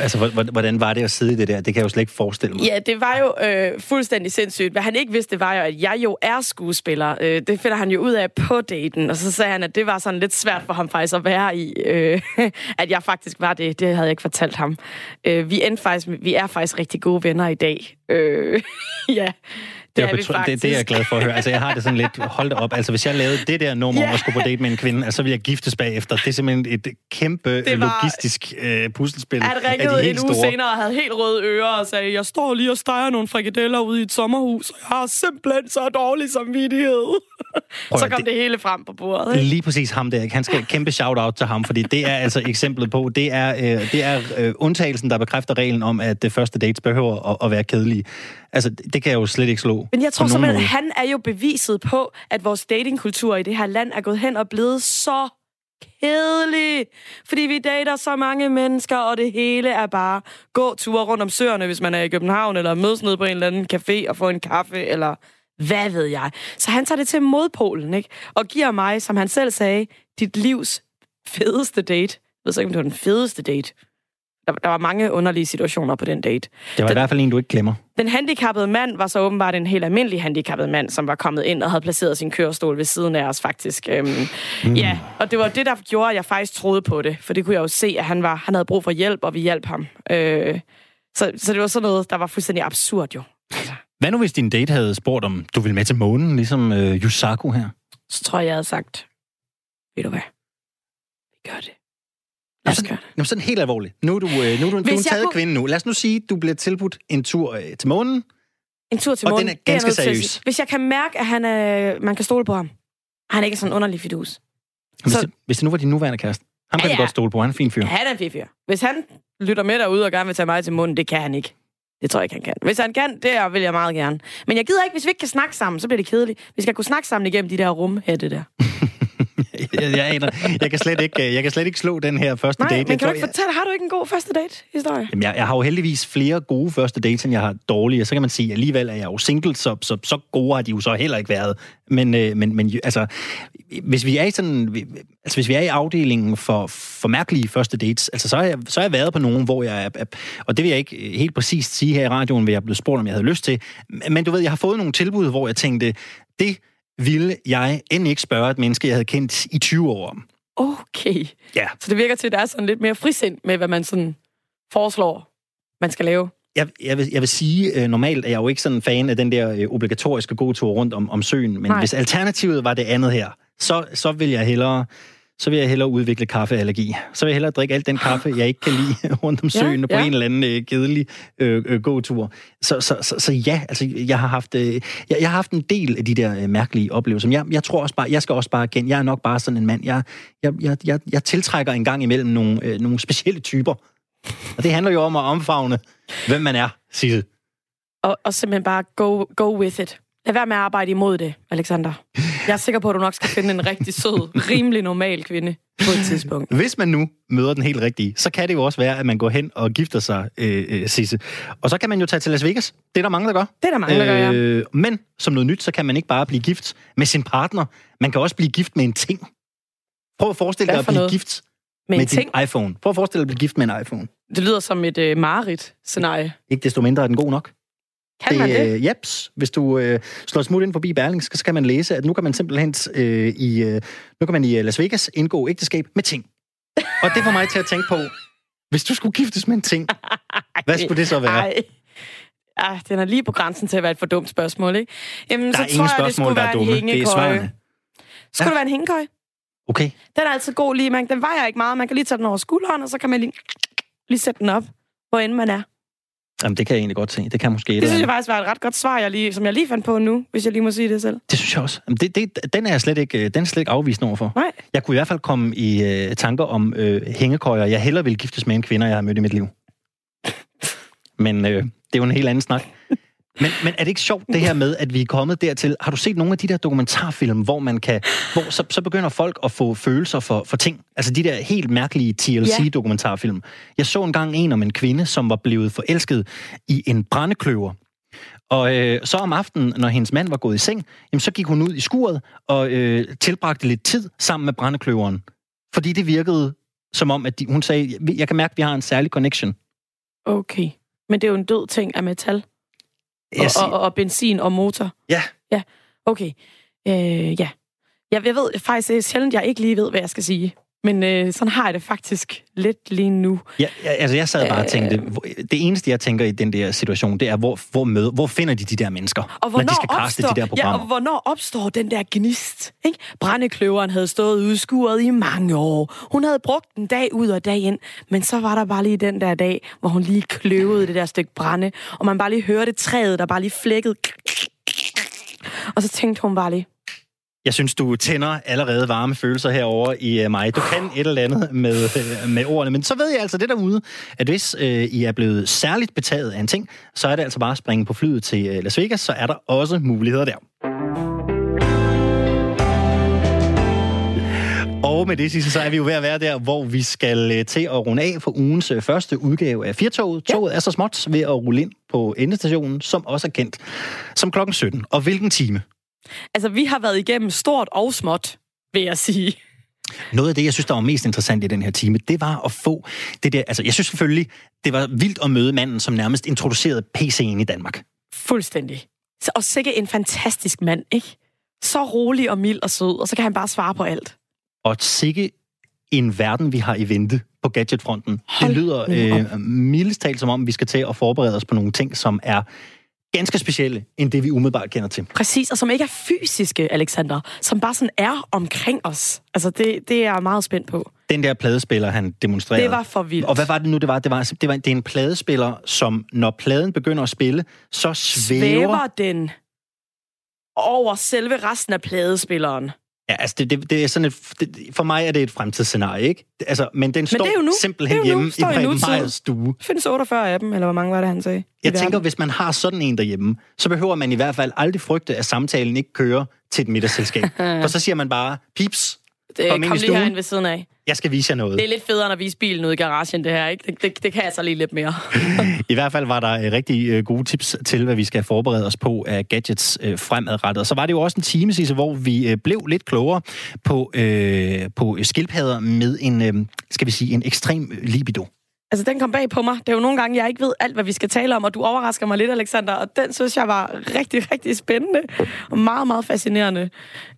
Altså, hvordan var det at sidde i det der? Det kan jeg jo slet ikke forestille mig. Ja, det var jo øh, fuldstændig sindssygt. Hvad han ikke vidste, var jo, at jeg jo er skuespiller. Øh, det finder han jo ud af på daten, og så sagde han, at det var sådan lidt svært for ham faktisk at være i, øh, at jeg faktisk var det. Det havde jeg ikke fortalt ham. Øh, vi, endte faktisk, vi er faktisk rigtig gode venner i dag. Øh, ja. Det, er, betro- det, det er jeg glad for at høre. Altså, jeg har det sådan lidt, hold det op. Altså, hvis jeg lavede det der nummer yeah. om at skulle på date med en kvinde, altså, så ville jeg giftes bagefter. Det er simpelthen et kæmpe det var, logistisk øh, puslespil. Han ringede en uge store. senere og havde helt røde ører og sagde, jeg står lige og steger nogle frikadeller ude i et sommerhus, og jeg har simpelthen så dårlig samvittighed. Prøv, så kom det, det hele frem på bordet. Ikke? Lige præcis ham der. Han skal kæmpe shout-out til ham, fordi det er altså eksemplet på, det er, øh, det er øh, undtagelsen, der bekræfter reglen om, at det første dates behøver at, at være kedelige. Altså, det kan jeg jo slet ikke slå. Men jeg tror simpelthen, han er jo beviset på, at vores datingkultur i det her land er gået hen og blevet så kedelig. Fordi vi dater så mange mennesker, og det hele er bare gå ture rundt om søerne, hvis man er i København, eller mødes ned på en eller anden café og få en kaffe, eller hvad ved jeg. Så han tager det til modpolen, ikke? Og giver mig, som han selv sagde, dit livs fedeste date. Jeg ved så ikke, om det var den fedeste date. Der, der var mange underlige situationer på den date. Det var den, i hvert fald en, du ikke glemmer. Den handicappede mand var så åbenbart en helt almindelig handicappet mand, som var kommet ind og havde placeret sin kørestol ved siden af os, faktisk. Øhm, mm. Ja, og det var det, der gjorde, at jeg faktisk troede på det. For det kunne jeg jo se, at han, var, han havde brug for hjælp, og vi hjalp ham. Øh, så, så det var sådan noget, der var fuldstændig absurd jo. Hvad nu, hvis din date havde spurgt, om du ville med til månen, ligesom øh, Yusaku her? Så tror jeg, jeg havde sagt, ved du hvad, vi gør det. Lad os gøre det. Jamen, sådan helt alvorligt. Nu er du, øh, nu er du, du er en taget kunne... kvinde nu. Lad os nu sige, du bliver tilbudt en tur øh, til månen. En tur til og månen. Og den er ganske seriøs. Hvis jeg kan mærke, at han, øh, man kan stole på ham. Han er ikke sådan en underlig fidus. Hvis, så... det, hvis det nu var din nuværende kæreste. Han kan ja, ja. godt stole på. Han er en fin fyr. Ja, han er en fin fyr. Hvis han lytter med derude og gerne vil tage mig til munden, det kan han ikke. Det tror jeg ikke, han kan. Hvis han kan, det vil jeg meget gerne. Men jeg gider ikke, hvis vi ikke kan snakke sammen, så bliver det kedeligt. Vi skal kunne snakke sammen igennem de der rumhætte der. jeg, jeg, aner, jeg, kan slet ikke, jeg kan slet ikke slå den her første Nej, date. men kan jeg du ikke fortælle, har du ikke en god første date-historie? Jamen, jeg, jeg har jo heldigvis flere gode første dates, end jeg har dårlige. Så kan man sige, at alligevel er jeg jo single, så, så, så gode har de jo så heller ikke været. Men, øh, men, men altså, hvis vi er i sådan, altså hvis vi er i afdelingen for, for mærkelige første dates, altså så har jeg, så har jeg været på nogen, hvor jeg er, og det vil jeg ikke helt præcist sige her i radioen, hvor jeg blev spurgt, om jeg havde lyst til, men du ved, jeg har fået nogle tilbud, hvor jeg tænkte, det ville jeg end ikke spørge et menneske, jeg havde kendt i 20 år om. Okay. Ja. Så det virker til, at der er sådan lidt mere frisind med, hvad man sådan foreslår, man skal lave. Jeg, jeg, vil, jeg vil sige, øh, normalt er jeg jo ikke sådan en fan af den der øh, obligatoriske gåtur rundt om, om søen, men Nej. hvis alternativet var det andet her, så, så vil jeg hellere så vil jeg hellere udvikle kaffeallergi. Så vil jeg hellere drikke alt den kaffe, jeg ikke kan lide rundt om søen ja, på ja. en eller anden øh, kedelig øh, øh, gåtur. Så, så, så, så ja, altså jeg har haft øh, jeg, jeg har haft en del af de der øh, mærkelige oplevelser. Jeg, jeg tror også bare, jeg skal også bare erkende, jeg er nok bare sådan en mand. Jeg, jeg, jeg, jeg, jeg tiltrækker en gang imellem nogle, øh, nogle specielle typer. Og det handler jo om at omfavne, hvem man er, Sisse. Og, og simpelthen bare go, go with it. Lad være med at arbejde imod det, Alexander. Jeg er sikker på, at du nok skal finde en rigtig sød, rimelig normal kvinde på et tidspunkt. Hvis man nu møder den helt rigtige, så kan det jo også være, at man går hen og gifter sig, øh, øh, Sisse. Og så kan man jo tage til Las Vegas. Det er der mange, der gør. Det er der mange, der gør, ja. Øh, men som noget nyt, så kan man ikke bare blive gift med sin partner. Man kan også blive gift med en ting. Prøv at forestille dig at blive noget? gift med, med en ting? iPhone. Prøv at forestille dig at blive gift med en iPhone. Det lyder som et øh, mareridt-scenarie. Ikke desto mindre er den god nok. Kan man det? Øh, jeps. Hvis du øh, slår smut ind forbi Berling, så kan man læse, at nu kan man simpelthen øh, i, øh, nu kan man i øh, Las Vegas indgå ægteskab med ting. Og det får mig til at tænke på, hvis du skulle giftes med en ting, hvad skulle det så være? Ej. Ej, den er lige på grænsen til at være et for dumt spørgsmål, ikke? Jamen, der så er tror ingen jeg, spørgsmål, der er dumme. Det er svarene. Skulle ja. det være en hængekøj? Okay. Den er altid god lige. Man, den vejer ikke meget. Man kan lige tage den over skulderen, og så kan man lige, lige sætte den op, hvor end man er. Jamen, det kan jeg egentlig godt se. Det kan måske Det synes jeg faktisk var et ret godt svar, jeg lige, som jeg lige fandt på nu, hvis jeg lige må sige det selv. Det synes jeg også. Jamen, det, det, den er jeg slet ikke, den er slet ikke afvist overfor. Nej. Jeg kunne i hvert fald komme i uh, tanker om uh, hængekøjer, jeg hellere vil giftes med en kvinde, jeg har mødt i mit liv. Men uh, det er jo en helt anden snak. Men, men er det ikke sjovt, det her med, at vi er kommet dertil? Har du set nogle af de der dokumentarfilm, hvor man kan, hvor så, så begynder folk at få følelser for, for ting? Altså de der helt mærkelige TLC-dokumentarfilm. Jeg så engang en om en kvinde, som var blevet forelsket i en brændekløver. Og øh, så om aftenen, når hendes mand var gået i seng, jamen, så gik hun ud i skuret og øh, tilbragte lidt tid sammen med brændekløveren. Fordi det virkede som om, at de, hun sagde, jeg kan mærke, at vi har en særlig connection. Okay. Men det er jo en død ting af metal. Og, og, og, og benzin og motor? Ja. Ja, okay. Øh, ja. Jeg, jeg ved faktisk sjældent, jeg ikke lige ved, hvad jeg skal sige. Men øh, sådan har jeg det faktisk lidt lige nu. Ja, altså jeg sad bare og tænkte, øh. det eneste jeg tænker i den der situation, det er, hvor, hvor, møde, hvor finder de de der mennesker, og når de skal kaste de der programmer? Ja, og hvornår opstår den der gnist? Ikke? Brændekløveren havde stået udskuret i mange år. Hun havde brugt den dag ud og dag ind, men så var der bare lige den der dag, hvor hun lige kløvede det der stykke brænde, og man bare lige hørte træet, der bare lige flækkede. Og så tænkte hun bare lige, jeg synes, du tænder allerede varme følelser herover i uh, mig. Du kan et eller andet med, uh, med ordene. Men så ved jeg altså det derude, at hvis uh, I er blevet særligt betaget af en ting, så er det altså bare at springe på flyet til uh, Las Vegas, så er der også muligheder der. Og med det sidste, så er vi jo ved at være der, hvor vi skal til at runde af for ugens første udgave af Firtoget. Ja. Toget er så småt ved at rulle ind på endestationen, som også er kendt som klokken 17. Og hvilken time? Altså, vi har været igennem stort og småt, vil jeg sige. Noget af det, jeg synes, der var mest interessant i den her time, det var at få det der... Altså, jeg synes selvfølgelig, det var vildt at møde manden, som nærmest introducerede PC'en i Danmark. Fuldstændig. Og sikke en fantastisk mand, ikke? Så rolig og mild og sød, og så kan han bare svare på alt. Og sikke en verden, vi har i vente på gadgetfronten. Hold det lyder øh, mildest talt som om, vi skal til at forberede os på nogle ting, som er ganske specielle, end det vi umiddelbart kender til. Præcis, og som ikke er fysiske, Alexander, som bare sådan er omkring os. Altså, det, det er jeg meget spændt på. Den der pladespiller, han demonstrerede. Det var for vildt. Og hvad var det nu, det var? Det, var, det, var, det er en pladespiller, som når pladen begynder at spille, så svæver... Svæver den over selve resten af pladespilleren. Ja, altså det, det, det er sådan et, det, for mig er det et fremtidsscenarie, ikke? Altså, men den men står nu. simpelthen hjemme i Preben Meyers stue. Findes 48 af dem, eller hvor mange var det, han sagde? Jeg tænker, verden. hvis man har sådan en derhjemme, så behøver man i hvert fald aldrig frygte, at samtalen ikke kører til et middagsselskab. For så siger man bare, pips, det, kom, lige herind ved siden af. Jeg skal vise jer noget. Det er lidt federe end at vise bilen ude i garagen, det her. Ikke? Det, det, det kan jeg så lige lidt mere. I hvert fald var der øh, rigtig øh, gode tips til, hvad vi skal forberede os på af gadgets øh, fremadrettet. Så var det jo også en time, Sisse, hvor vi blev lidt klogere på, øh, på skildpadder med en, øh, skal vi sige, en ekstrem libido. Altså, den kom bag på mig. Det er jo nogle gange, jeg ikke ved alt, hvad vi skal tale om, og du overrasker mig lidt, Alexander, og den synes jeg var rigtig, rigtig spændende og meget, meget fascinerende.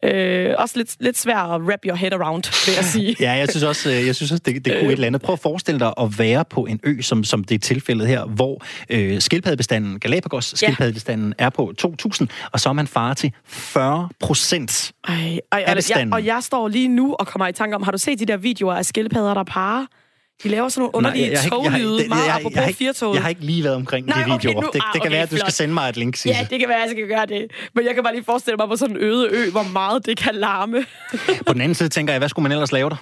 Øh, også lidt, lidt svær at wrap your head around, vil jeg sige. ja, jeg synes også, øh, jeg synes også det, det kunne et eller andet. Prøv at forestille dig at være på en ø, som, som det er tilfældet her, hvor øh, skildpaddebestanden, Galapagos skildpaddebestanden, ja. er på 2.000, og så er man far til 40 procent af bestanden. Og jeg, og jeg står lige nu og kommer i tanke om, har du set de der videoer af skildpadder, der parer? De laver sådan nogle underlige toglyde, meget jeg, apropos jeg, jeg, jeg har ikke lige været omkring Nej, de videoer. Okay, nu, det, det kan okay, være, at du flot. skal sende mig et link, Sisse. Ja, det kan være, at jeg skal gøre det. Men jeg kan bare lige forestille mig på sådan en øde ø, hvor meget det kan larme. på den anden side tænker jeg, hvad skulle man ellers lave der?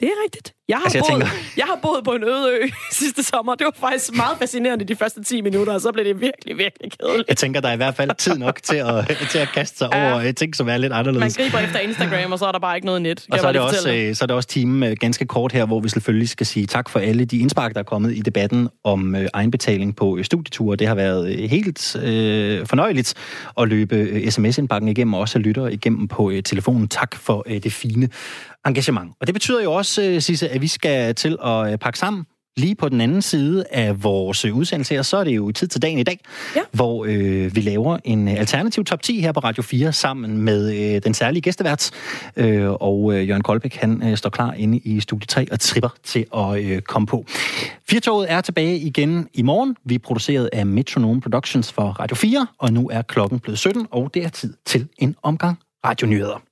Det er rigtigt. Jeg har, altså, jeg, boet, tænker... jeg har boet på en øde ø sidste sommer. Det var faktisk meget fascinerende de første 10 minutter, og så blev det virkelig, virkelig kedeligt. Jeg tænker, der er i hvert fald tid nok til at, til at kaste sig ja. over ting, som er lidt anderledes. Man griber efter Instagram, og så er der bare ikke noget net. Og så er, det også, øh, så er det også timen øh, ganske kort her, hvor vi selvfølgelig skal sige tak for alle de indspark, der er kommet i debatten om øh, egenbetaling på studieture. Det har været helt øh, fornøjeligt at løbe sms-indbakken igennem, og også lytter igennem på øh, telefonen. Tak for øh, det fine engagement. Og det betyder jo også, øh, Sisse, at vi skal til at øh, pakke sammen lige på den anden side af vores øh, udsendelse her, så er det jo tid til dagen i dag, ja. hvor øh, vi laver en alternativ top 10 her på Radio 4 sammen med øh, den særlige gæstevært. Øh, og øh, Jørgen Koldbæk, han øh, står klar inde i studie 3 og tripper til at øh, komme på. Firtoget er tilbage igen i morgen. Vi er produceret af Metronome Productions for Radio 4, og nu er klokken blevet 17, og det er tid til en omgang radionyheder.